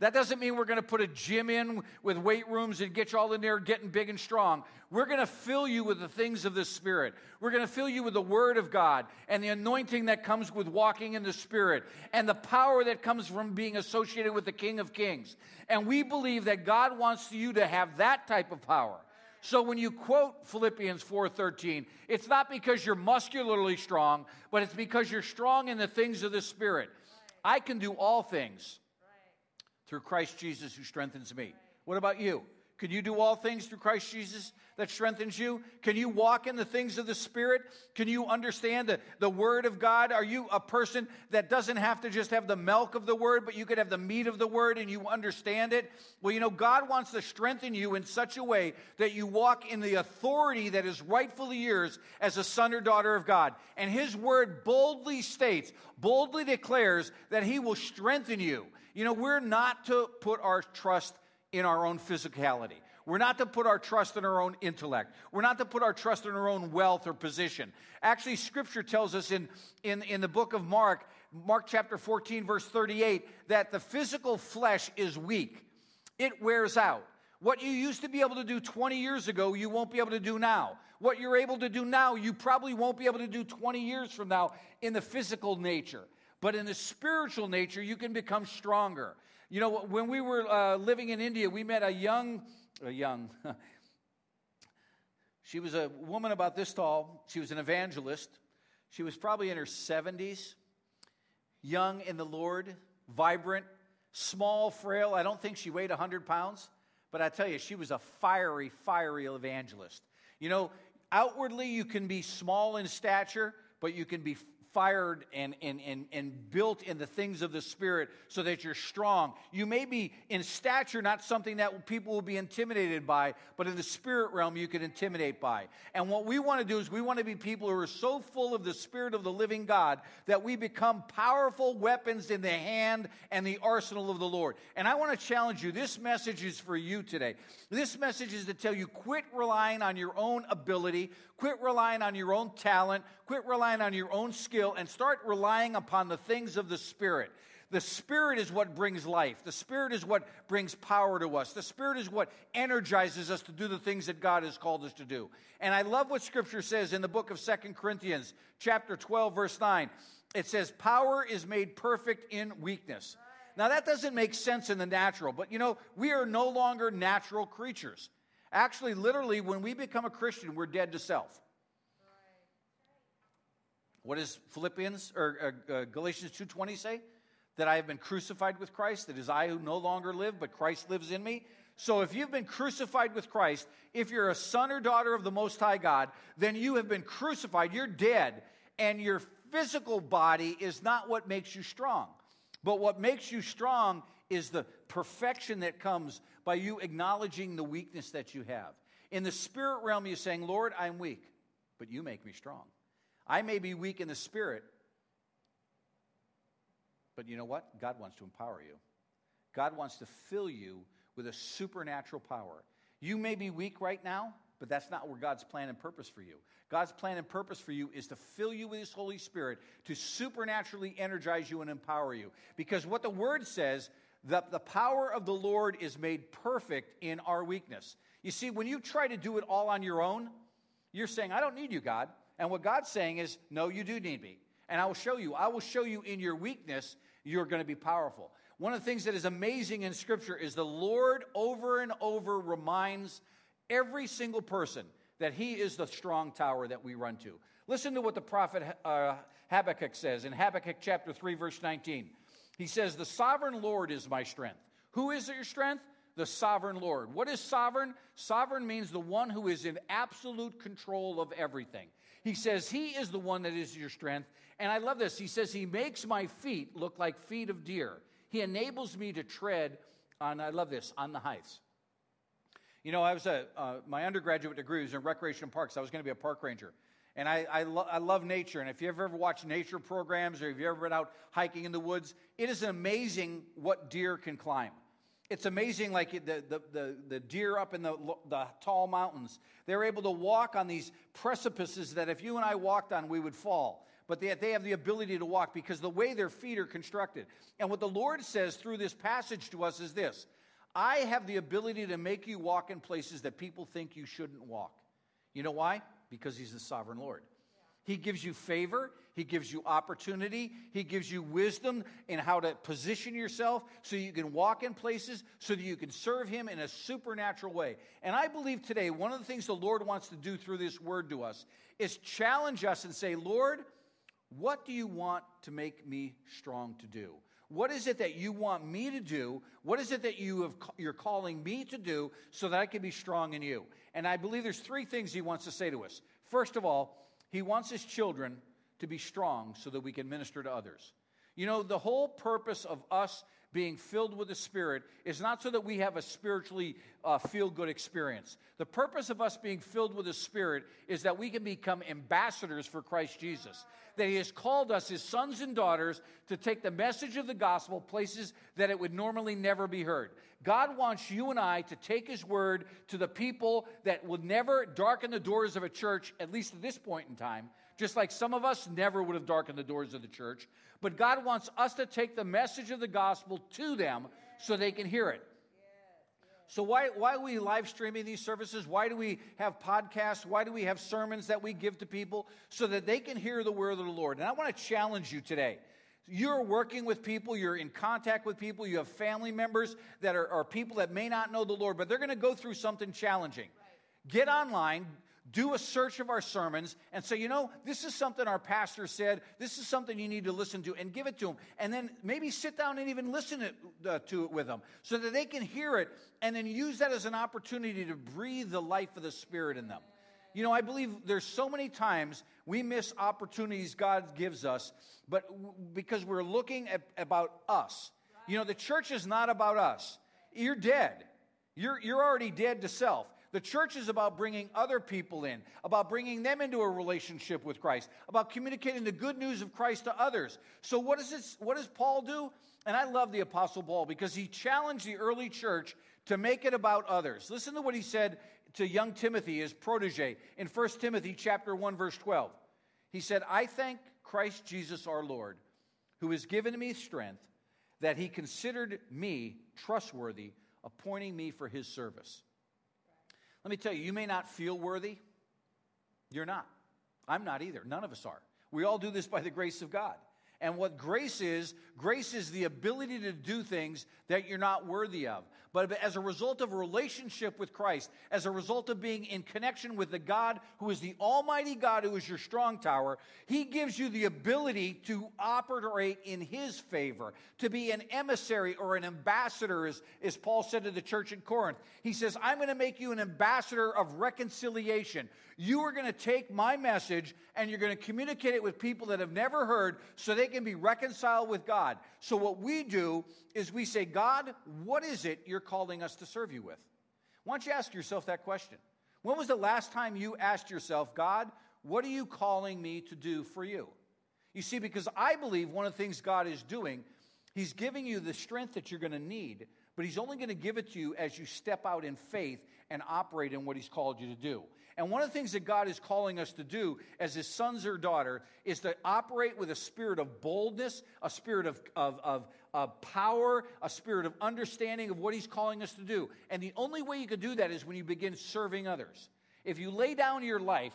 That doesn't mean we're going to put a gym in with weight rooms and get you all in there getting big and strong. We're going to fill you with the things of the Spirit. We're going to fill you with the Word of God and the anointing that comes with walking in the Spirit and the power that comes from being associated with the King of Kings. And we believe that God wants you to have that type of power. So when you quote Philippians 4:13, it's not because you're muscularly strong, but it's because you're strong in the things of the spirit. I can do all things through Christ Jesus who strengthens me. What about you? Can you do all things through Christ Jesus that strengthens you? Can you walk in the things of the Spirit? Can you understand the, the Word of God? Are you a person that doesn't have to just have the milk of the Word, but you could have the meat of the Word and you understand it? Well, you know, God wants to strengthen you in such a way that you walk in the authority that is rightfully yours as a son or daughter of God. And His Word boldly states, boldly declares that He will strengthen you. You know, we're not to put our trust in our own physicality. We're not to put our trust in our own intellect. We're not to put our trust in our own wealth or position. Actually, Scripture tells us in, in, in the book of Mark, Mark chapter 14, verse 38, that the physical flesh is weak, it wears out. What you used to be able to do 20 years ago, you won't be able to do now. What you're able to do now, you probably won't be able to do 20 years from now in the physical nature. But in the spiritual nature, you can become stronger. You know, when we were uh, living in India, we met a young, a young, she was a woman about this tall. She was an evangelist. She was probably in her 70s, young in the Lord, vibrant, small, frail. I don't think she weighed 100 pounds, but I tell you, she was a fiery, fiery evangelist. You know, outwardly you can be small in stature, but you can be fired and, and, and, and built in the things of the Spirit so that you're strong. You may be in stature, not something that people will be intimidated by, but in the spirit realm, you can intimidate by. And what we want to do is we want to be people who are so full of the Spirit of the living God that we become powerful weapons in the hand and the arsenal of the Lord. And I want to challenge you this message is for you today. This message is to tell you quit relying on your own ability, quit relying on your own talent, quit relying on your own skill, and start relying upon the things of the Spirit. The Spirit is what brings life. The Spirit is what brings power to us. The Spirit is what energizes us to do the things that God has called us to do. And I love what Scripture says in the book of Second Corinthians, chapter 12, verse 9. It says, Power is made perfect in weakness. Now, that doesn't make sense in the natural, but you know, we are no longer natural creatures. Actually, literally, when we become a Christian, we're dead to self. What does Philippians or uh, uh, Galatians 2:20 say? That I have been crucified with Christ, that is I who no longer live, but Christ lives in me. So if you've been crucified with Christ, if you're a son or daughter of the most high God, then you have been crucified, you're dead, and your physical body is not what makes you strong. But what makes you strong is the perfection that comes by you acknowledging the weakness that you have. In the spirit realm, you're saying, Lord, I'm weak, but you make me strong. I may be weak in the spirit, but you know what? God wants to empower you. God wants to fill you with a supernatural power. You may be weak right now, but that's not where God's plan and purpose for you. God's plan and purpose for you is to fill you with His Holy Spirit to supernaturally energize you and empower you. Because what the Word says, that the power of the Lord is made perfect in our weakness. You see, when you try to do it all on your own, you're saying, I don't need you, God. And what God's saying is, no, you do need me. And I will show you. I will show you in your weakness, you're going to be powerful. One of the things that is amazing in Scripture is the Lord over and over reminds every single person that He is the strong tower that we run to. Listen to what the prophet uh, Habakkuk says in Habakkuk chapter 3, verse 19. He says, The sovereign Lord is my strength. Who is your strength? The sovereign Lord. What is sovereign? Sovereign means the one who is in absolute control of everything. He says, He is the one that is your strength. And I love this. He says, He makes my feet look like feet of deer. He enables me to tread on, I love this, on the heights. You know, I was a, uh, my undergraduate degree was in recreation parks. I was going to be a park ranger. And I, I, lo- I, love nature. And if you ever watched nature programs or if you ever been out hiking in the woods, it is amazing what deer can climb. It's amazing, like the, the, the, the, deer up in the, the tall mountains. They're able to walk on these precipices that if you and I walked on, we would fall. But they, they have the ability to walk because the way their feet are constructed. And what the Lord says through this passage to us is this I have the ability to make you walk in places that people think you shouldn't walk. You know why? Because He's the sovereign Lord. He gives you favor. He gives you opportunity. He gives you wisdom in how to position yourself so you can walk in places, so that you can serve Him in a supernatural way. And I believe today, one of the things the Lord wants to do through this word to us is challenge us and say, Lord, what do you want to make me strong to do? What is it that you want me to do? What is it that you have, you're calling me to do so that I can be strong in you? And I believe there's three things he wants to say to us. First of all, he wants his children to be strong so that we can minister to others. You know, the whole purpose of us being filled with the Spirit is not so that we have a spiritually uh, feel good experience. The purpose of us being filled with the Spirit is that we can become ambassadors for Christ Jesus. That He has called us, His sons and daughters, to take the message of the gospel places that it would normally never be heard. God wants you and I to take His word to the people that will never darken the doors of a church, at least at this point in time, just like some of us never would have darkened the doors of the church. But God wants us to take the message of the gospel to them so they can hear it. So, why, why are we live streaming these services? Why do we have podcasts? Why do we have sermons that we give to people? So that they can hear the word of the Lord. And I want to challenge you today. You're working with people, you're in contact with people, you have family members that are, are people that may not know the Lord, but they're going to go through something challenging. Get online, do a search of our sermons and say, you know, this is something our pastor said. This is something you need to listen to and give it to them. And then maybe sit down and even listen uh, to it with them so that they can hear it and then use that as an opportunity to breathe the life of the Spirit in them. You know, I believe there's so many times we miss opportunities God gives us, but because we're looking at about us. You know, the church is not about us. You're dead. You're, you're already dead to self. The church is about bringing other people in, about bringing them into a relationship with Christ, about communicating the good news of Christ to others. So, what, is this, what does Paul do? And I love the Apostle Paul because he challenged the early church to make it about others. Listen to what he said to young Timothy, his protege, in 1 Timothy chapter 1, verse 12. He said, I thank Christ Jesus our Lord, who has given me strength, that he considered me trustworthy, appointing me for his service. Let me tell you, you may not feel worthy. You're not. I'm not either. None of us are. We all do this by the grace of God. And what grace is, grace is the ability to do things that you're not worthy of. But as a result of a relationship with Christ, as a result of being in connection with the God who is the Almighty God, who is your strong tower, He gives you the ability to operate in His favor, to be an emissary or an ambassador, as, as Paul said to the church in Corinth. He says, I'm going to make you an ambassador of reconciliation. You are going to take my message and you're going to communicate it with people that have never heard so they can be reconciled with God. So, what we do is we say, God, what is it you're calling us to serve you with? Why don't you ask yourself that question? When was the last time you asked yourself, God, what are you calling me to do for you? You see, because I believe one of the things God is doing, He's giving you the strength that you're going to need, but He's only going to give it to you as you step out in faith and operate in what He's called you to do. And one of the things that God is calling us to do as His sons or daughter is to operate with a spirit of boldness, a spirit of, of, of, of power, a spirit of understanding of what He's calling us to do. And the only way you can do that is when you begin serving others. If you lay down your life,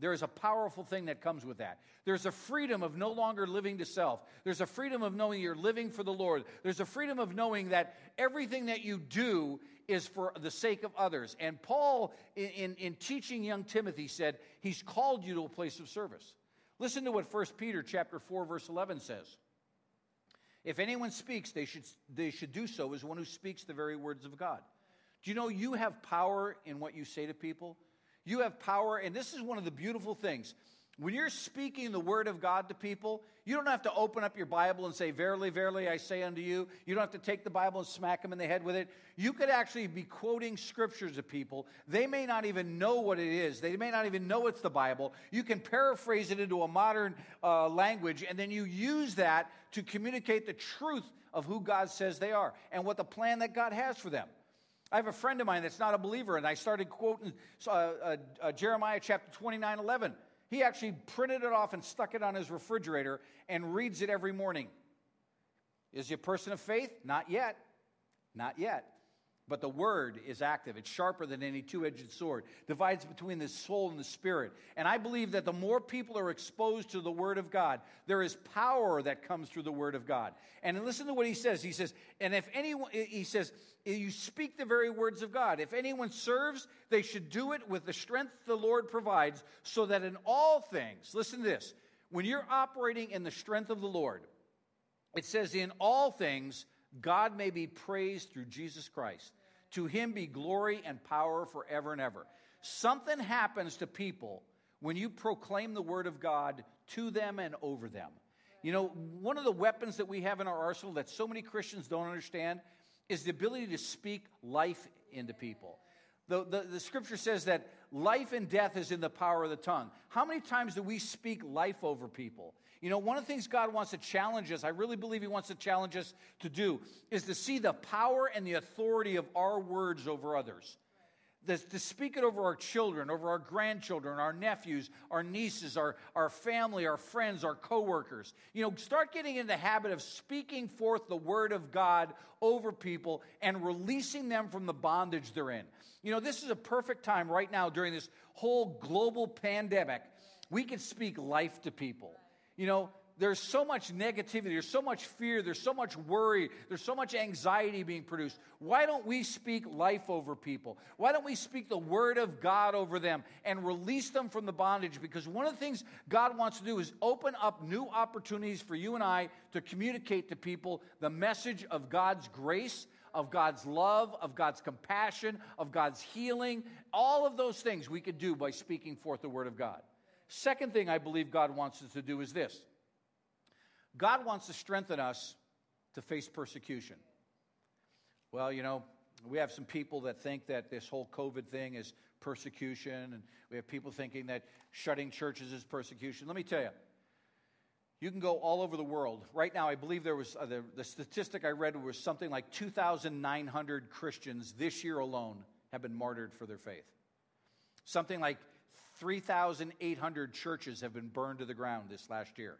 there is a powerful thing that comes with that. There's a freedom of no longer living to self. There's a freedom of knowing you're living for the Lord. There's a freedom of knowing that everything that you do is for the sake of others. And Paul, in, in, in, teaching young Timothy, said, He's called you to a place of service. Listen to what 1 Peter chapter 4, verse 11 says. If anyone speaks, they should, they should do so as one who speaks the very words of God. Do you know you have power in what you say to people? You have power, and this is one of the beautiful things. When you're speaking the word of God to people, you don't have to open up your Bible and say, Verily, verily, I say unto you. You don't have to take the Bible and smack them in the head with it. You could actually be quoting scriptures to people. They may not even know what it is, they may not even know it's the Bible. You can paraphrase it into a modern uh, language, and then you use that to communicate the truth of who God says they are and what the plan that God has for them. I have a friend of mine that's not a believer, and I started quoting uh, uh, uh Jeremiah chapter 29 11. He actually printed it off and stuck it on his refrigerator and reads it every morning. Is he a person of faith? Not yet. Not yet. But the word is active. It's sharper than any two edged sword, divides between the soul and the spirit. And I believe that the more people are exposed to the word of God, there is power that comes through the word of God. And listen to what he says. He says, and if anyone, he says, you speak the very words of God. If anyone serves, they should do it with the strength the Lord provides, so that in all things, listen to this, when you're operating in the strength of the Lord, it says, in all things, God may be praised through Jesus Christ. To him be glory and power forever and ever. Something happens to people when you proclaim the word of God to them and over them. You know, one of the weapons that we have in our arsenal that so many Christians don't understand is the ability to speak life into people. The, the, the, scripture says that life and death is in the power of the tongue. How many times do we speak life over people? You know, one of the things God wants to challenge us, I really believe He wants to challenge us to do, is to see the power and the authority of our words over others. The, to speak it over our children, over our grandchildren, our nephews, our nieces, our, our family, our friends, our coworkers. You know, start getting in the habit of speaking forth the word of God over people and releasing them from the bondage they're in. You know, this is a perfect time right now during this whole global pandemic. We can speak life to people. You know, there's so much negativity, there's so much fear, there's so much worry, there's so much anxiety being produced. Why don't we speak life over people? Why don't we speak the word of God over them and release them from the bondage? Because one of the things God wants to do is open up new opportunities for you and I to communicate to people the message of God's grace, of God's love, of God's compassion, of God's healing. All of those things we could do by speaking forth the word of God. Second thing I believe God wants us to do is this God wants to strengthen us to face persecution. Well, you know, we have some people that think that this whole COVID thing is persecution, and we have people thinking that shutting churches is persecution. Let me tell you, you can go all over the world. Right now, I believe there was uh, the, the statistic I read was something like 2,900 Christians this year alone have been martyred for their faith. Something like 3,800 churches have been burned to the ground this last year.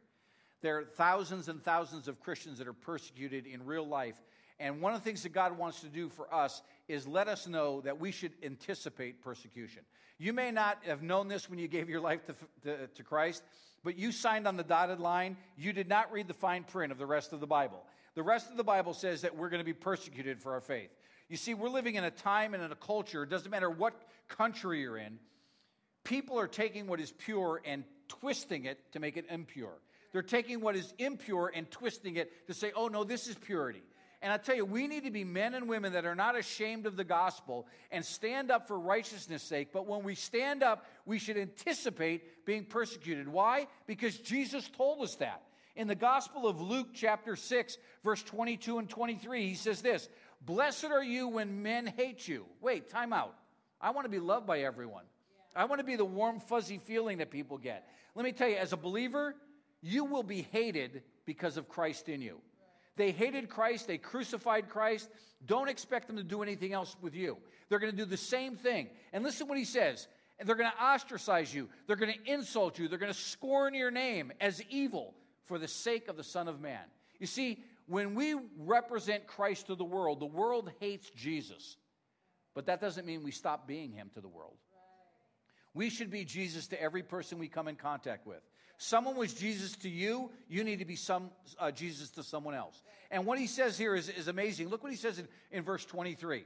There are thousands and thousands of Christians that are persecuted in real life. And one of the things that God wants to do for us is let us know that we should anticipate persecution. You may not have known this when you gave your life to, to, to Christ, but you signed on the dotted line. You did not read the fine print of the rest of the Bible. The rest of the Bible says that we're going to be persecuted for our faith. You see, we're living in a time and in a culture, it doesn't matter what country you're in, people are taking what is pure and twisting it to make it impure. They're taking what is impure and twisting it to say, oh, no, this is purity. And I tell you, we need to be men and women that are not ashamed of the gospel and stand up for righteousness' sake. But when we stand up, we should anticipate being persecuted. Why? Because Jesus told us that. In the Gospel of Luke, chapter 6, verse 22 and 23, he says this Blessed are you when men hate you. Wait, time out. I want to be loved by everyone. I want to be the warm, fuzzy feeling that people get. Let me tell you, as a believer, you will be hated because of Christ in you. They hated Christ, they crucified Christ. Don't expect them to do anything else with you. They're going to do the same thing. And listen what he says. They're going to ostracize you, they're going to insult you, they're going to scorn your name as evil for the sake of the Son of Man. You see, when we represent Christ to the world, the world hates Jesus. But that doesn't mean we stop being him to the world. We should be Jesus to every person we come in contact with. Someone was Jesus to you, you need to be some uh, Jesus to someone else. And what he says here is, is amazing. Look what he says in, in verse 23.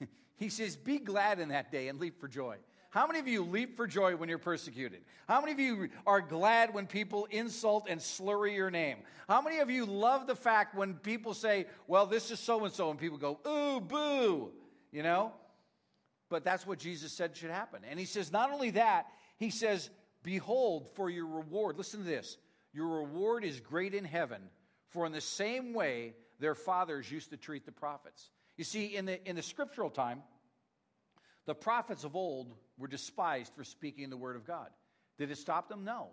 he says, Be glad in that day and leap for joy. How many of you leap for joy when you're persecuted? How many of you are glad when people insult and slurry your name? How many of you love the fact when people say, well, this is so and so, and people go, ooh, boo? You know? But that's what Jesus said should happen. And he says, not only that, he says, Behold, for your reward, listen to this your reward is great in heaven, for in the same way their fathers used to treat the prophets. You see, in the, in the scriptural time, the prophets of old were despised for speaking the word of God. Did it stop them? No.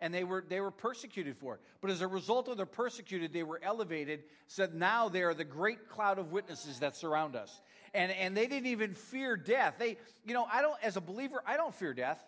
And they were, they were persecuted for it. But as a result of their persecuted, they were elevated, so now they are the great cloud of witnesses that surround us. And, and they didn't even fear death. They, you know, I don't, as a believer, I don't fear death.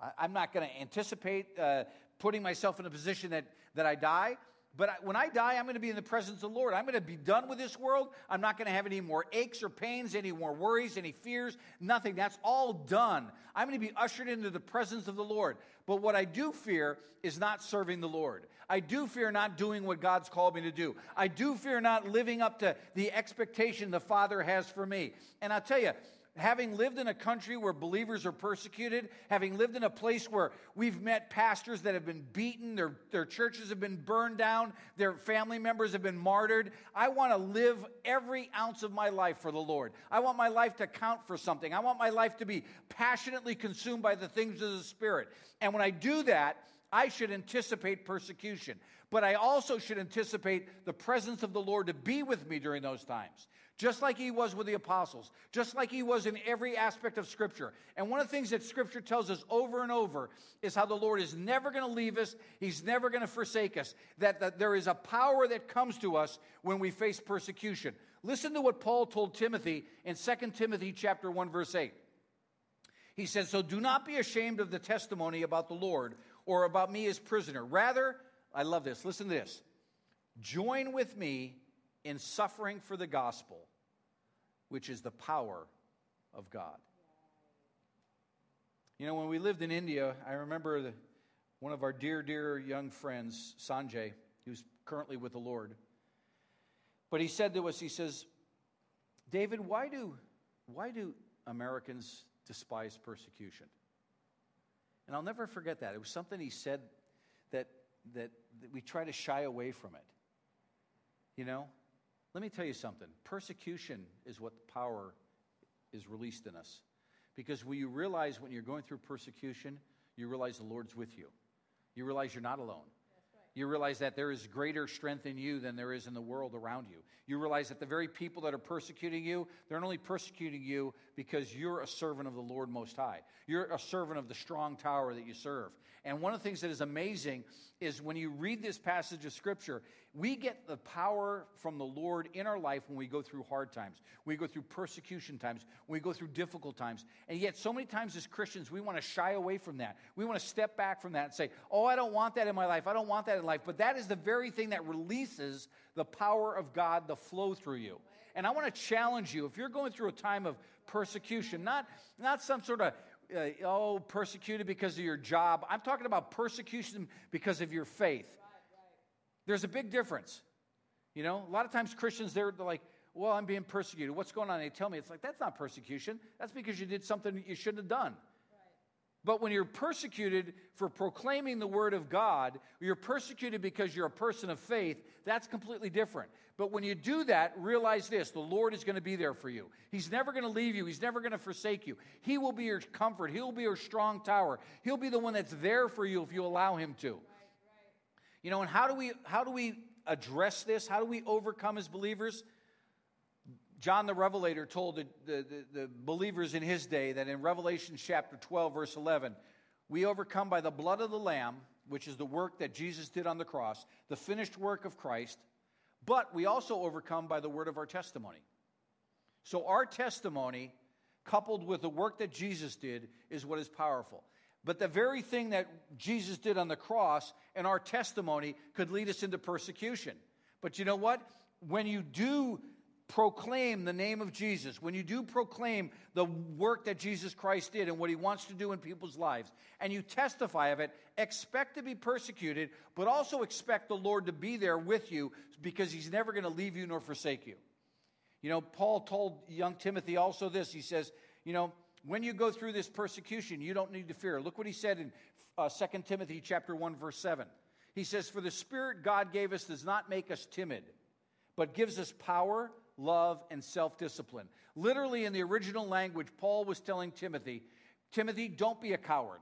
I, am not going to anticipate uh, putting myself in a position that, that I die. But I, when I die, I'm going to be in the presence of the Lord. I'm going to be done with this world. I'm not going to have any more aches or pains, any more worries, any fears, nothing. That's all done. I'm going to be ushered into the presence of the Lord. But what I do fear is not serving the Lord. I do fear not doing what God's called me to do. I do fear not living up to the expectation the Father has for me. And I'll tell you, having lived in a country where believers are persecuted, having lived in a place where we've met pastors that have been beaten, their, their churches have been burned down, their family members have been martyred, I want to live every ounce of my life for the Lord. I want my life to count for something. I want my life to be passionately consumed by the things of the Spirit. And when I do that, I should anticipate persecution. But I also should anticipate the presence of the Lord to be with me during those times just like he was with the apostles, just like he was in every aspect of Scripture. And one of the things that Scripture tells us over and over is how the Lord is never going to leave us, he's never going to forsake us, that, that there is a power that comes to us when we face persecution. Listen to what Paul told Timothy in 2 Timothy chapter 1 verse 8. He says, "So do not be ashamed of the testimony about the Lord or about me as prisoner. Rather, I love this. Listen to this. Join with me in suffering for the gospel, which is the power of God. You know, when we lived in India, I remember the, one of our dear, dear young friends, Sanjay, who's currently with the Lord. But he said to us, he says, David, why do, why do Americans despise persecution? And I'll never forget that. It was something he said that, that, that we try to shy away from it. You know? Let me tell you something persecution is what power is released in us. Because when you realize when you're going through persecution, you realize the Lord's with you. You realize you're not alone. You realize that there is greater strength in you than there is in the world around you. You realize that the very people that are persecuting you, they're not only persecuting you because you're a servant of the Lord Most High. You're a servant of the strong tower that you serve. And one of the things that is amazing is when you read this passage of Scripture, we get the power from the Lord in our life when we go through hard times, we go through persecution times, we go through difficult times. And yet, so many times as Christians, we want to shy away from that. We want to step back from that and say, Oh, I don't want that in my life. I don't want that in life. But that is the very thing that releases the power of God to flow through you. And I want to challenge you if you're going through a time of persecution, not, not some sort of uh, oh, persecuted because of your job. I'm talking about persecution because of your faith. There's a big difference. You know, a lot of times Christians, they're, they're like, well, I'm being persecuted. What's going on? They tell me, it's like, that's not persecution. That's because you did something you shouldn't have done. But when you're persecuted for proclaiming the word of God, you're persecuted because you're a person of faith, that's completely different. But when you do that, realize this the Lord is going to be there for you. He's never going to leave you, He's never going to forsake you. He will be your comfort, He'll be your strong tower. He'll be the one that's there for you if you allow Him to. You know, and how do we how do we address this? How do we overcome as believers? John the Revelator told the, the, the, believers in his day that in Revelation chapter 12, verse 11, we overcome by the blood of the Lamb, which is the work that Jesus did on the cross, the finished work of Christ, but we also overcome by the word of our testimony. So our testimony, coupled with the work that Jesus did, is what is powerful. But the very thing that Jesus did on the cross and our testimony could lead us into persecution. But you know what? When you do proclaim the name of Jesus, when you do proclaim the work that Jesus Christ did and what he wants to do in people's lives, and you testify of it, expect to be persecuted, but also expect the Lord to be there with you because he's never going to leave you nor forsake you. You know, Paul told young Timothy also this. He says, you know, when you go through this persecution, you don't need to fear. Look what he said in uh, 2 Timothy chapter 1 verse 7. He says, "For the spirit God gave us does not make us timid, but gives us power, love, and self discipline. Literally, in the original language, Paul was telling Timothy, Timothy, don't be a coward.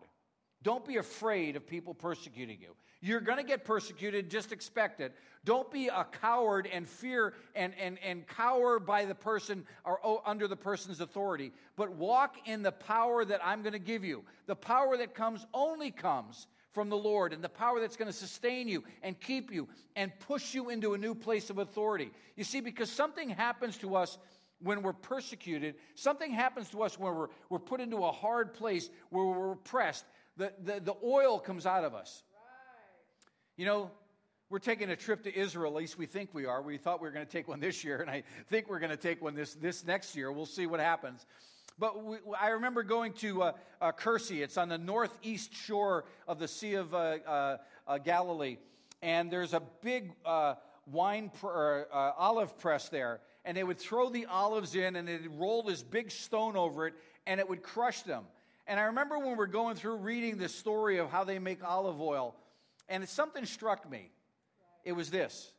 Don't be afraid of people persecuting you. You're going to get persecuted, just expect it. Don't be a coward and fear and, and, and cower by the person or oh, under the person's authority, but walk in the power that I'm going to give you. The power that comes only comes from the Lord and the power that's going to sustain you and keep you and push you into a new place of authority. You see, because something happens to us when we're persecuted, something happens to us when we're, we're put into a hard place where we're oppressed. The, the, the oil comes out of us. Right. You know, We're taking a trip to Israel, at least we think we are. We thought we were going to take one this year, and I think we're going to take one this, this next year. We'll see what happens. But we, I remember going to uh, uh, Kursi. It's on the northeast shore of the Sea of uh, uh, uh Galilee. And there's a big uh, wine pr- or, olive press there. And they would throw the olives in, and they'd roll this big stone over it, and it would crush them. And I remember when we we're going through reading the story of how they make olive oil, and something struck me. It was this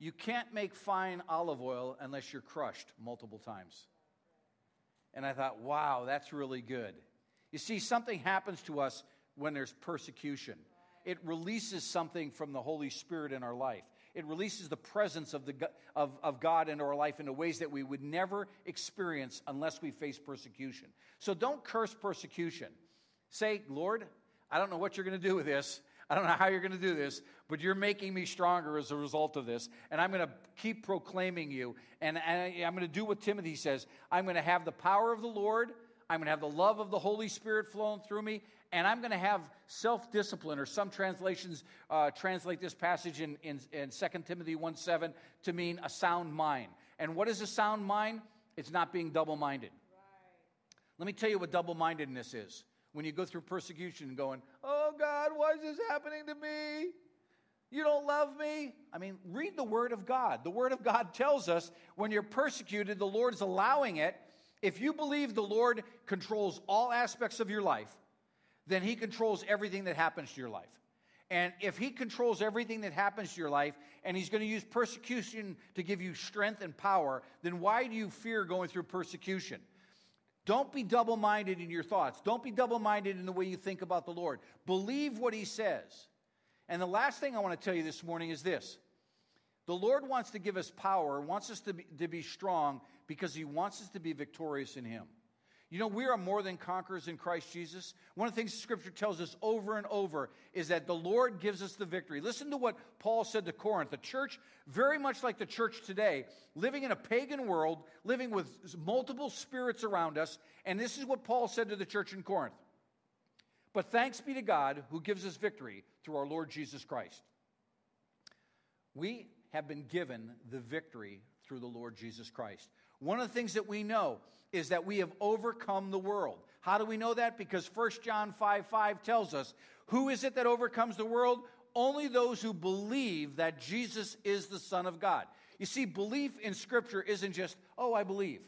you can't make fine olive oil unless you're crushed multiple times. And I thought, wow, that's really good. You see, something happens to us when there's persecution. It releases something from the Holy Spirit in our life. It releases the presence of, the, of, of God in our life in ways that we would never experience unless we face persecution. So don't curse persecution. Say, Lord, I don't know what you're going to do with this. I don't know how you're going to do this, but you're making me stronger as a result of this. And I'm going to keep proclaiming you. And, and I'm going to do what Timothy says I'm going to have the power of the Lord, I'm going to have the love of the Holy Spirit flowing through me, and I'm going to have self discipline, or some translations uh, translate this passage in, in, in 2 Timothy 1 7 to mean a sound mind. And what is a sound mind? It's not being double minded. Right. Let me tell you what double mindedness is. When you go through persecution and going, Oh God, why is this happening to me? You don't love me? I mean, read the Word of God. The Word of God tells us when you're persecuted, the Lord's allowing it. If you believe the Lord controls all aspects of your life, then He controls everything that happens to your life. And if He controls everything that happens to your life, and He's going to use persecution to give you strength and power, then why do you fear going through persecution? Don't be double minded in your thoughts. Don't be double minded in the way you think about the Lord. Believe what He says. And the last thing I want to tell you this morning is this the Lord wants to give us power, wants us to be, to be strong because He wants us to be victorious in Him. You know, we are more than conquerors in Christ Jesus. One of the things Scripture tells us over and over is that the Lord gives us the victory. Listen to what Paul said to Corinth. The church, very much like the church today, living in a pagan world, living with multiple spirits around us. And this is what Paul said to the church in Corinth. But thanks be to God who gives us victory through our Lord Jesus Christ. We have been given the victory through the Lord Jesus Christ. One of the things that we know is that we have overcome the world. How do we know that? Because 1 John 5 5 tells us, Who is it that overcomes the world? Only those who believe that Jesus is the Son of God. You see, belief in Scripture isn't just, oh, I believe.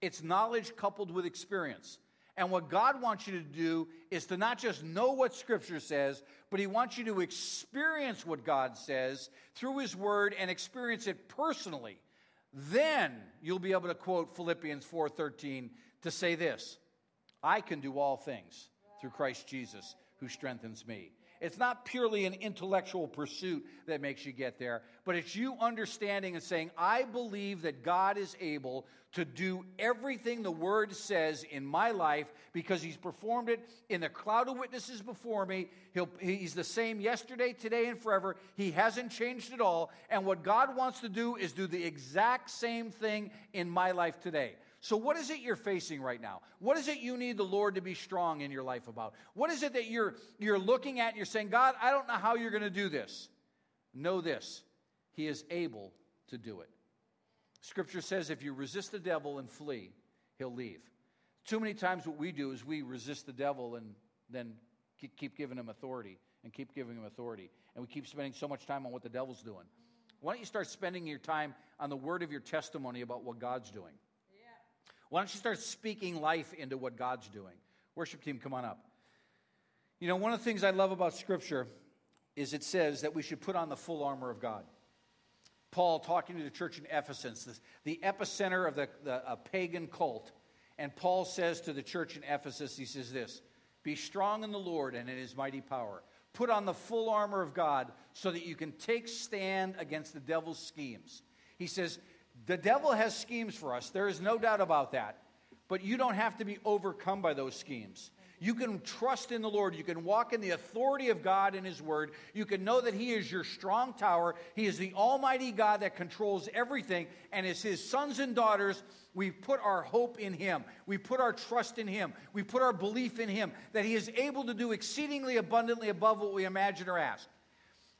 It's knowledge coupled with experience. And what God wants you to do is to not just know what Scripture says, but He wants you to experience what God says through His Word and experience it personally. Then you'll be able to quote Philippians 4:13 to say this, I can do all things through Christ Jesus who strengthens me. It's not purely an intellectual pursuit that makes you get there, but it's you understanding and saying, I believe that God is able to do everything the Word says in my life because He's performed it in the cloud of witnesses before me. He'll, he's the same yesterday, today, and forever. He hasn't changed at all. And what God wants to do is do the exact same thing in my life today. So, what is it you're facing right now? What is it you need the Lord to be strong in your life about? What is it that you're, you're looking at and you're saying, God, I don't know how you're going to do this? Know this He is able to do it. Scripture says if you resist the devil and flee, he'll leave. Too many times, what we do is we resist the devil and then keep giving him authority and keep giving him authority. And we keep spending so much time on what the devil's doing. Why don't you start spending your time on the word of your testimony about what God's doing? Why don't you start speaking life into what God's doing? Worship team, come on up. You know, one of the things I love about Scripture is it says that we should put on the full armor of God. Paul talking to the church in Ephesus, the, epicenter of the, the pagan cult. And Paul says to the church in Ephesus, he says this Be strong in the Lord and in his mighty power. Put on the full armor of God so that you can take stand against the devil's schemes. He says, the devil has schemes for us. There is no doubt about that. But you don't have to be overcome by those schemes. You can trust in the Lord. You can walk in the authority of God in His Word. You can know that He is your strong tower. He is the Almighty God that controls everything. And as His sons and daughters, we put our hope in Him. We put our trust in Him. We put our belief in Him that He is able to do exceedingly abundantly above what we imagine or ask.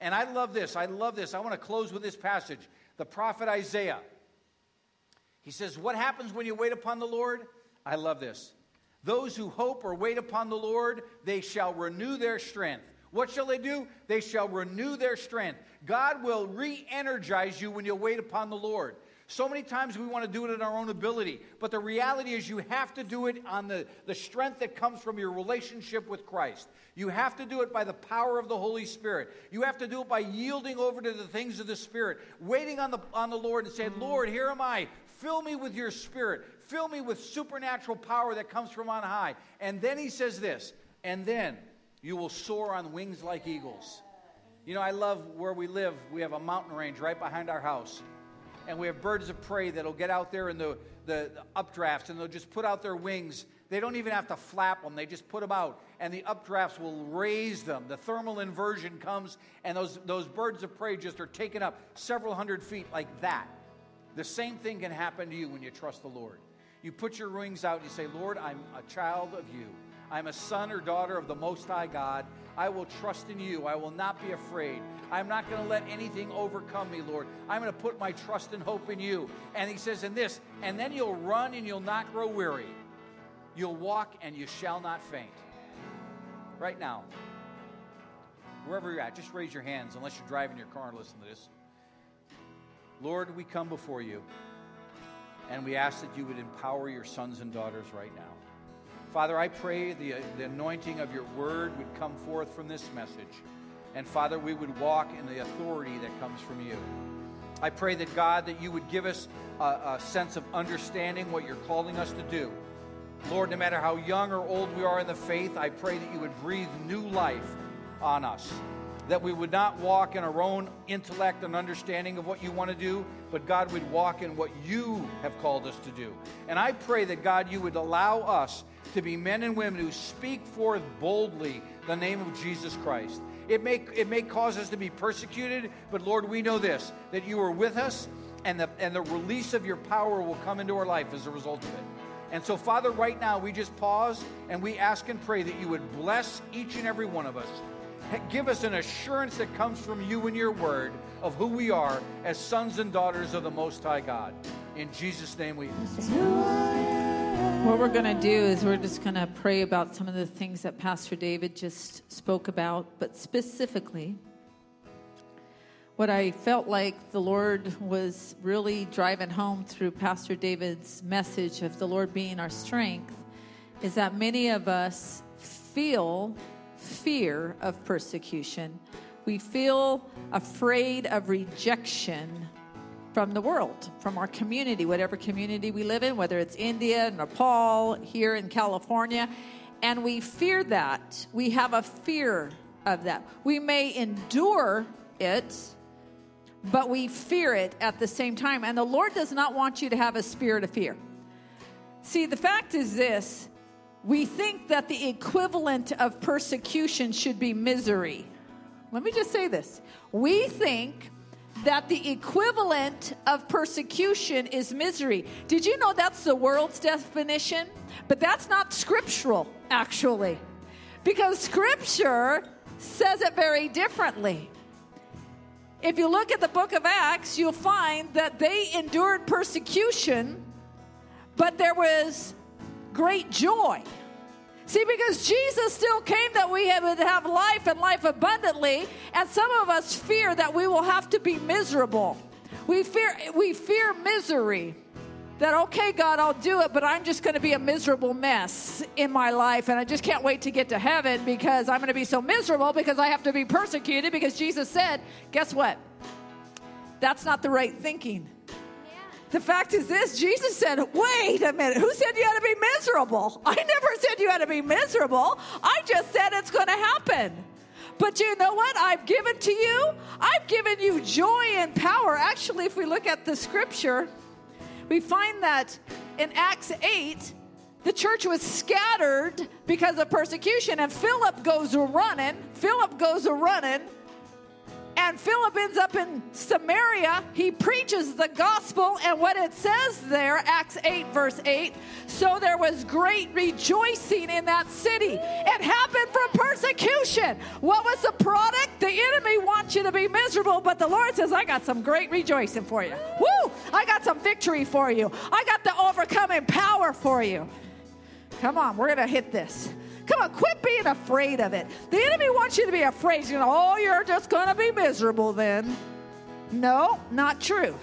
And I love this. I love this. I want to close with this passage. The prophet Isaiah. He says, What happens when you wait upon the Lord? I love this. Those who hope or wait upon the Lord, they shall renew their strength. What shall they do? They shall renew their strength. God will re energize you when you wait upon the Lord. So many times we want to do it in our own ability, but the reality is you have to do it on the, the strength that comes from your relationship with Christ. You have to do it by the power of the Holy Spirit. You have to do it by yielding over to the things of the Spirit, waiting on the, on the Lord and saying, Lord, here am I. Fill me with your Spirit. Fill me with supernatural power that comes from on high. And then he says this, and then you will soar on wings like eagles. You know, I love where we live. We have a mountain range right behind our house and we have birds of prey that'll get out there in the, the, updrafts and they'll just put out their wings. They don't even have to flap them, they just put them out, and the updrafts will raise them. The thermal inversion comes, and those, those birds of prey just are taken up several hundred feet like that. The same thing can happen to you when you trust the Lord. You put your wings out and you say, Lord, I'm a child of you. I'm a son or daughter of the Most High God. I will trust in you. I will not be afraid. I'm not going to let anything overcome me, Lord. I'm going to put my trust and hope in you. And he says in this, and then you'll run and you'll not grow weary. You'll walk and you shall not faint. Right now, wherever you're at, just raise your hands unless you're driving your car and listen to this. Lord, we come before you and we ask that you would empower your sons and daughters right now. Father, I pray the, the anointing of your word would come forth from this message. And Father, we would walk in the authority that comes from you. I pray that God, that you would give us a, a sense of understanding what you're calling us to do. Lord, no matter how young or old we are in the faith, I pray that you would breathe new life on us. That we would not walk in our own intellect and understanding of what you want to do, but God would walk in what you have called us to do. And I pray that God, you would allow us to be men and women who speak forth boldly the name of Jesus Christ. It may, it may cause us to be persecuted, but Lord, we know this that you are with us, and the, and the release of your power will come into our life as a result of it. And so, Father, right now, we just pause and we ask and pray that you would bless each and every one of us. Give us an assurance that comes from you and your word of who we are as sons and daughters of the Most High God. In Jesus' name we. What we're going to do is we're just going to pray about some of the things that Pastor David just spoke about, but specifically, what I felt like the Lord was really driving home through Pastor David's message of the Lord being our strength is that many of us feel fear of persecution. We feel afraid of rejection from the world, from our community, whatever community we live in, whether it's India, Nepal, here in California. And we fear that. We have a fear of that. We may endure it, but we fear it at the same time. And the Lord does not want you to have a spirit of fear. See, the fact is this we think that the equivalent of persecution should be misery. Let me just say this. We think that the equivalent of persecution is misery. Did you know that's the world's definition? But that's not scriptural, actually, because scripture says it very differently. If you look at the book of Acts, you'll find that they endured persecution, but there was great joy. See, because Jesus still came that we would have life and life abundantly, and some of us fear that we will have to be miserable. We fear we fear misery. That okay, God, I'll do it, but I'm just going to be a miserable mess in my life, and I just can't wait to get to heaven because I'm going to be so miserable because I have to be persecuted because Jesus said, guess what? That's not the right thinking. The fact is this Jesus said, wait a minute, who said you had to be miserable? I never said you had to be miserable. I just said it's going to happen. But you know what? I've given to you? I've given you joy and power. Actually, if we look at the scripture, we find that in Acts 8, the church was scattered because of persecution, and Philip goes running. Philip goes running And Philip ends up in Samaria. He preaches the gospel, and what it says there, Acts 8, verse 8 so there was great rejoicing in that city. It happened from persecution. What was the product? The enemy wants you to be miserable, but the Lord says, I got some great rejoicing for you. Woo! I got some victory for you. I got the overcoming power for you. Come on, we're going to hit this. Come on, quit being afraid of it. The enemy wants you to be afraid. You know, oh, you're just going to be miserable then. No, not true.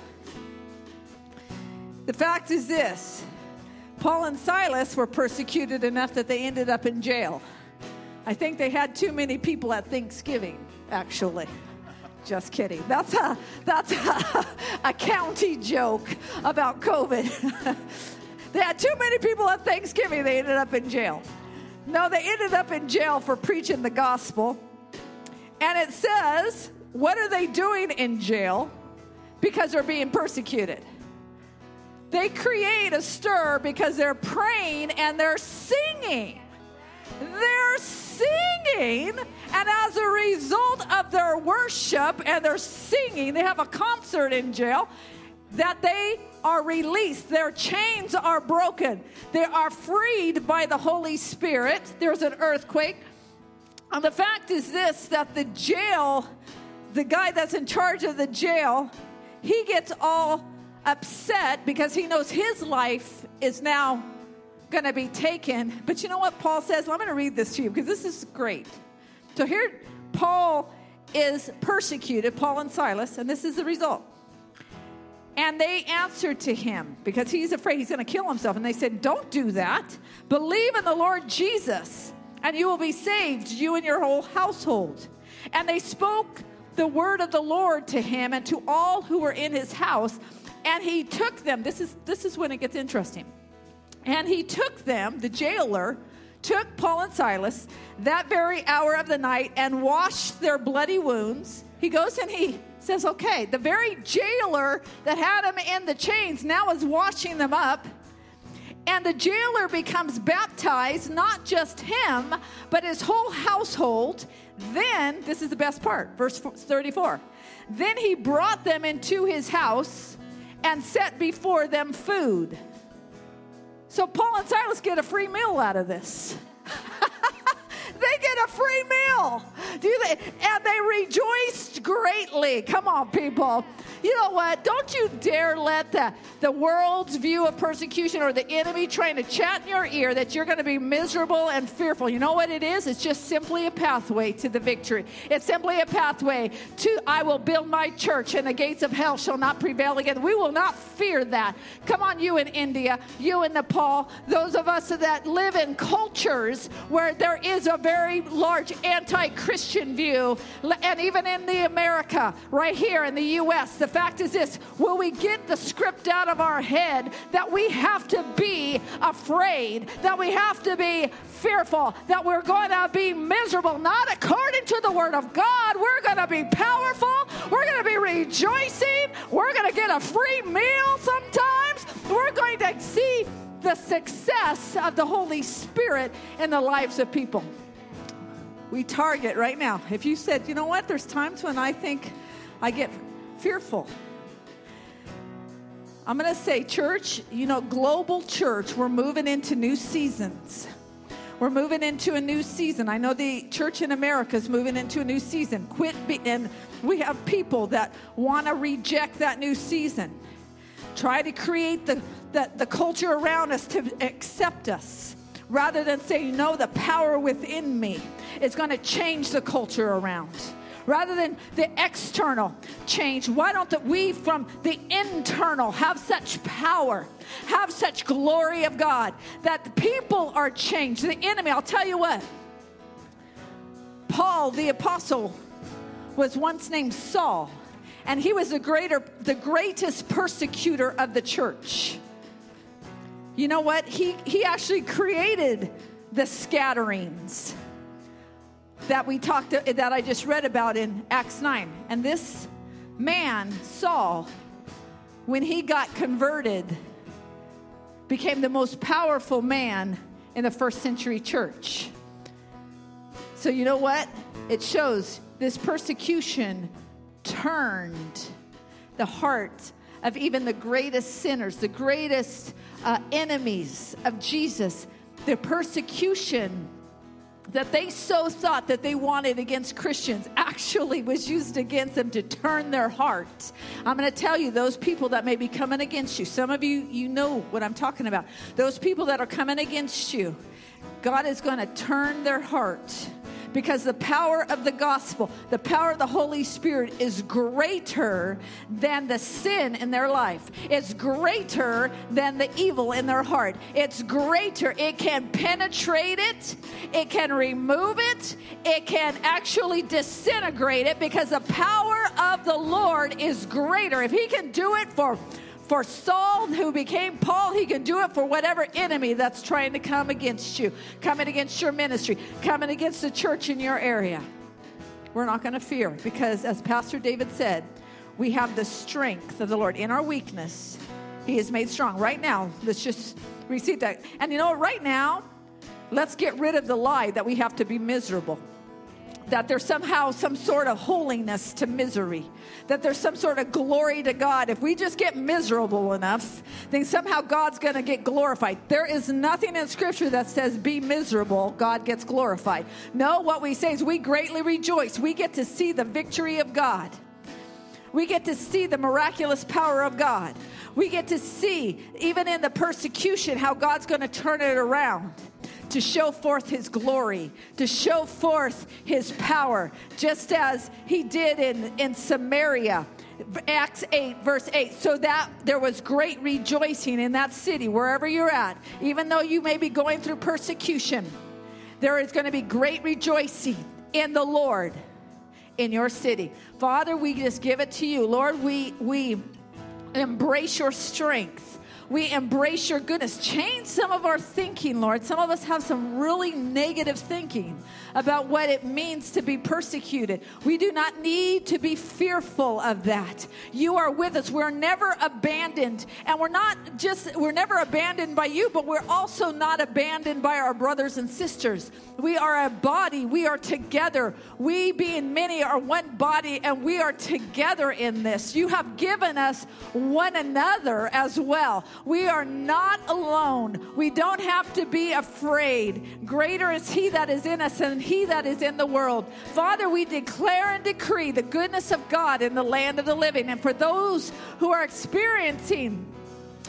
The fact is this Paul and Silas were persecuted enough that they ended up in jail. I think they had too many people at Thanksgiving, actually. Just kidding. That's a that's a, a county joke about COVID. they had too many people at Thanksgiving, they ended up in jail. No, they ended up in jail for preaching the gospel. And it says, what are they doing in jail? Because they're being persecuted. They create a stir because they're praying and they're singing. They're singing, and as a result of their worship and their singing, they have a concert in jail that they are released. Their chains are broken. They are freed by the Holy Spirit. There's an earthquake. And the fact is this that the jail, the guy that's in charge of the jail, he gets all upset because he knows his life is now going to be taken. But you know what Paul says? Well, I'm going to read this to you because this is great. So here, Paul is persecuted, Paul and Silas, and this is the result. And they answered to him because he's afraid he's going to kill himself. And they said, Don't do that. Believe in the Lord Jesus, and you will be saved, you and your whole household. And they spoke the word of the Lord to him and to all who were in his house. And he took them. This is, this is when it gets interesting. And he took them, the jailer, took Paul and Silas that very hour of the night and washed their bloody wounds. He goes and he says, Okay, the very jailer that had him in the chains now is washing them up. And the jailer becomes baptized, not just him, but his whole household. Then, this is the best part, verse 34. Then he brought them into his house and set before them food. So Paul and Silas get a free meal out of this. they get a free meal. Do they? And they rejoiced greatly. Come on, people. You know what? Don't you dare let the, the world's view of persecution or the enemy trying to chat in your ear that you're going to be miserable and fearful. You know what it is? It's just simply a pathway to the victory. It's simply a pathway to I will build my church and the gates of hell shall not prevail again. We will not fear that. Come on, you in India, you in Nepal, those of us that live in cultures where there is a very large anti Christian view, and even in the America, right here in the U.S., the fact is this will we get the script out of our head that we have to be afraid, that we have to be fearful, that we're going to be miserable, not according to the Word of God. We're going to be powerful, we're going to be rejoicing, we're going to get a free meal sometimes, we're going to see the success of the Holy Spirit in the lives of people we target right now. If you said, you know what, there's times when I think I get fearful. I'm going to say, church, you know, global church, we're moving into new seasons. We're moving into a new season. I know the church in America is moving into a new season. Quit be, and we have people that want to reject that new season. Try to create the, the, the culture around us to accept us rather than saying, No, the power within me is going to change the culture around. Rather than the external change, why don't we from the internal have such power, have such glory of God that the people are changed? The enemy, I'll tell you what, Paul the apostle was once named Saul, and he was the greater, the greatest persecutor of the church. You know what? He, he actually created the scatterings that we talked that I just read about in Acts 9. And this man, Saul, when he got converted, became the most powerful man in the first century church. So you know what? It shows this persecution turned the heart of even the greatest sinners, the greatest uh, enemies of Jesus, the persecution that they so thought that they wanted against Christians actually was used against them to turn their hearts. I'm going to tell you, those people that may be coming against you, some of you, you know what I'm talking about. Those people that are coming against you, God is going to turn their heart because the power of the gospel, the power of the Holy Spirit is greater than the sin in their life. It's greater than the evil in their heart. It's greater. It can penetrate it, it can remove it, it can actually disintegrate it because the power of the Lord is greater. If He can do it for for Saul, who became Paul, he can do it for whatever enemy that's trying to come against you, coming against your ministry, coming against the church in your area. We're not going to fear because, as Pastor David said, we have the strength of the Lord. In our weakness, he is made strong. Right now, let's just receive that. And you know, right now, let's get rid of the lie that we have to be miserable that there's somehow some sort of holiness to misery, that there's some sort of glory to God. If we just get miserable enough, then somehow God's going to get glorified. There is nothing in Scripture that says, be miserable, God gets glorified. No, what we say is, we greatly rejoice. We get to see the victory of God. We get to see the miraculous power of God. We get to see, even in the persecution, how God's going to turn it around to show forth his glory, to show forth his power, just as he did in, in Samaria. Acts 8, verse 8. So that there was great rejoicing in that city, wherever you're at, even though you may be going through persecution, there is going to be great rejoicing in the Lord in your city. Father, we just give it to you. Lord, we, we embrace your strength we embrace your goodness. Change some of our thinking, Lord. Some of us have some really negative thinking about what it means to be persecuted. We do not need to be fearful of that. You are with us. We're never abandoned. And we're not just, we're never abandoned by you, but we're also not abandoned by our brothers and sisters. We are a body. We are together. We, being many, are one body, and we are together in this. You have given us one another as well. We are not alone. We don't have to be afraid. Greater is He that is in us than He that is in the world. Father, we declare and decree the goodness of God in the land of the living. And for those who are experiencing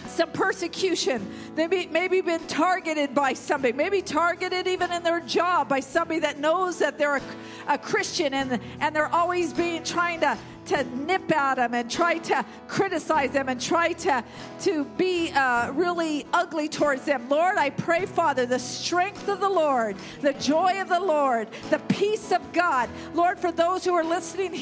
some persecution. They may, maybe been targeted by somebody, maybe targeted even in their job by somebody that knows that they're a, a Christian and, and they're always being trying to to nip at them and try to criticize them and try to, to be uh, really ugly towards them. Lord, I pray, Father, the strength of the Lord, the joy of the Lord, the peace of God. Lord, for those who are listening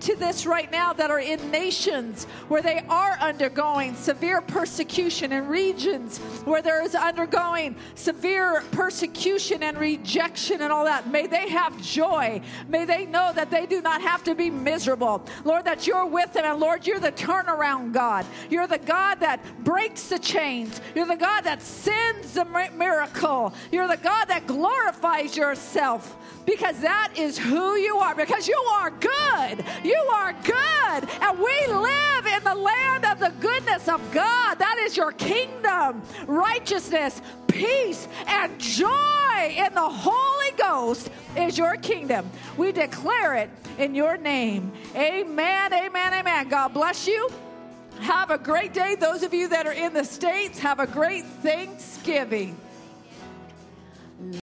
to this right now that are in nations where they are undergoing severe persecution in regions where there is undergoing severe persecution and rejection and all that, may they have joy. May they know that they do not have to be miserable. Lord, Lord, that you're with them. And Lord, you're the turnaround God. You're the God that breaks the chains. You're the God that sends the miracle. You're the God that glorifies yourself because that is who you are. Because you are good. You are good. And we live in the land of the goodness of God. That is your kingdom, righteousness, peace, and joy in the Holy Ghost is your kingdom. We declare it in your name. Amen, amen, amen. God bless you. Have a great day. Those of you that are in the States, have a great Thanksgiving.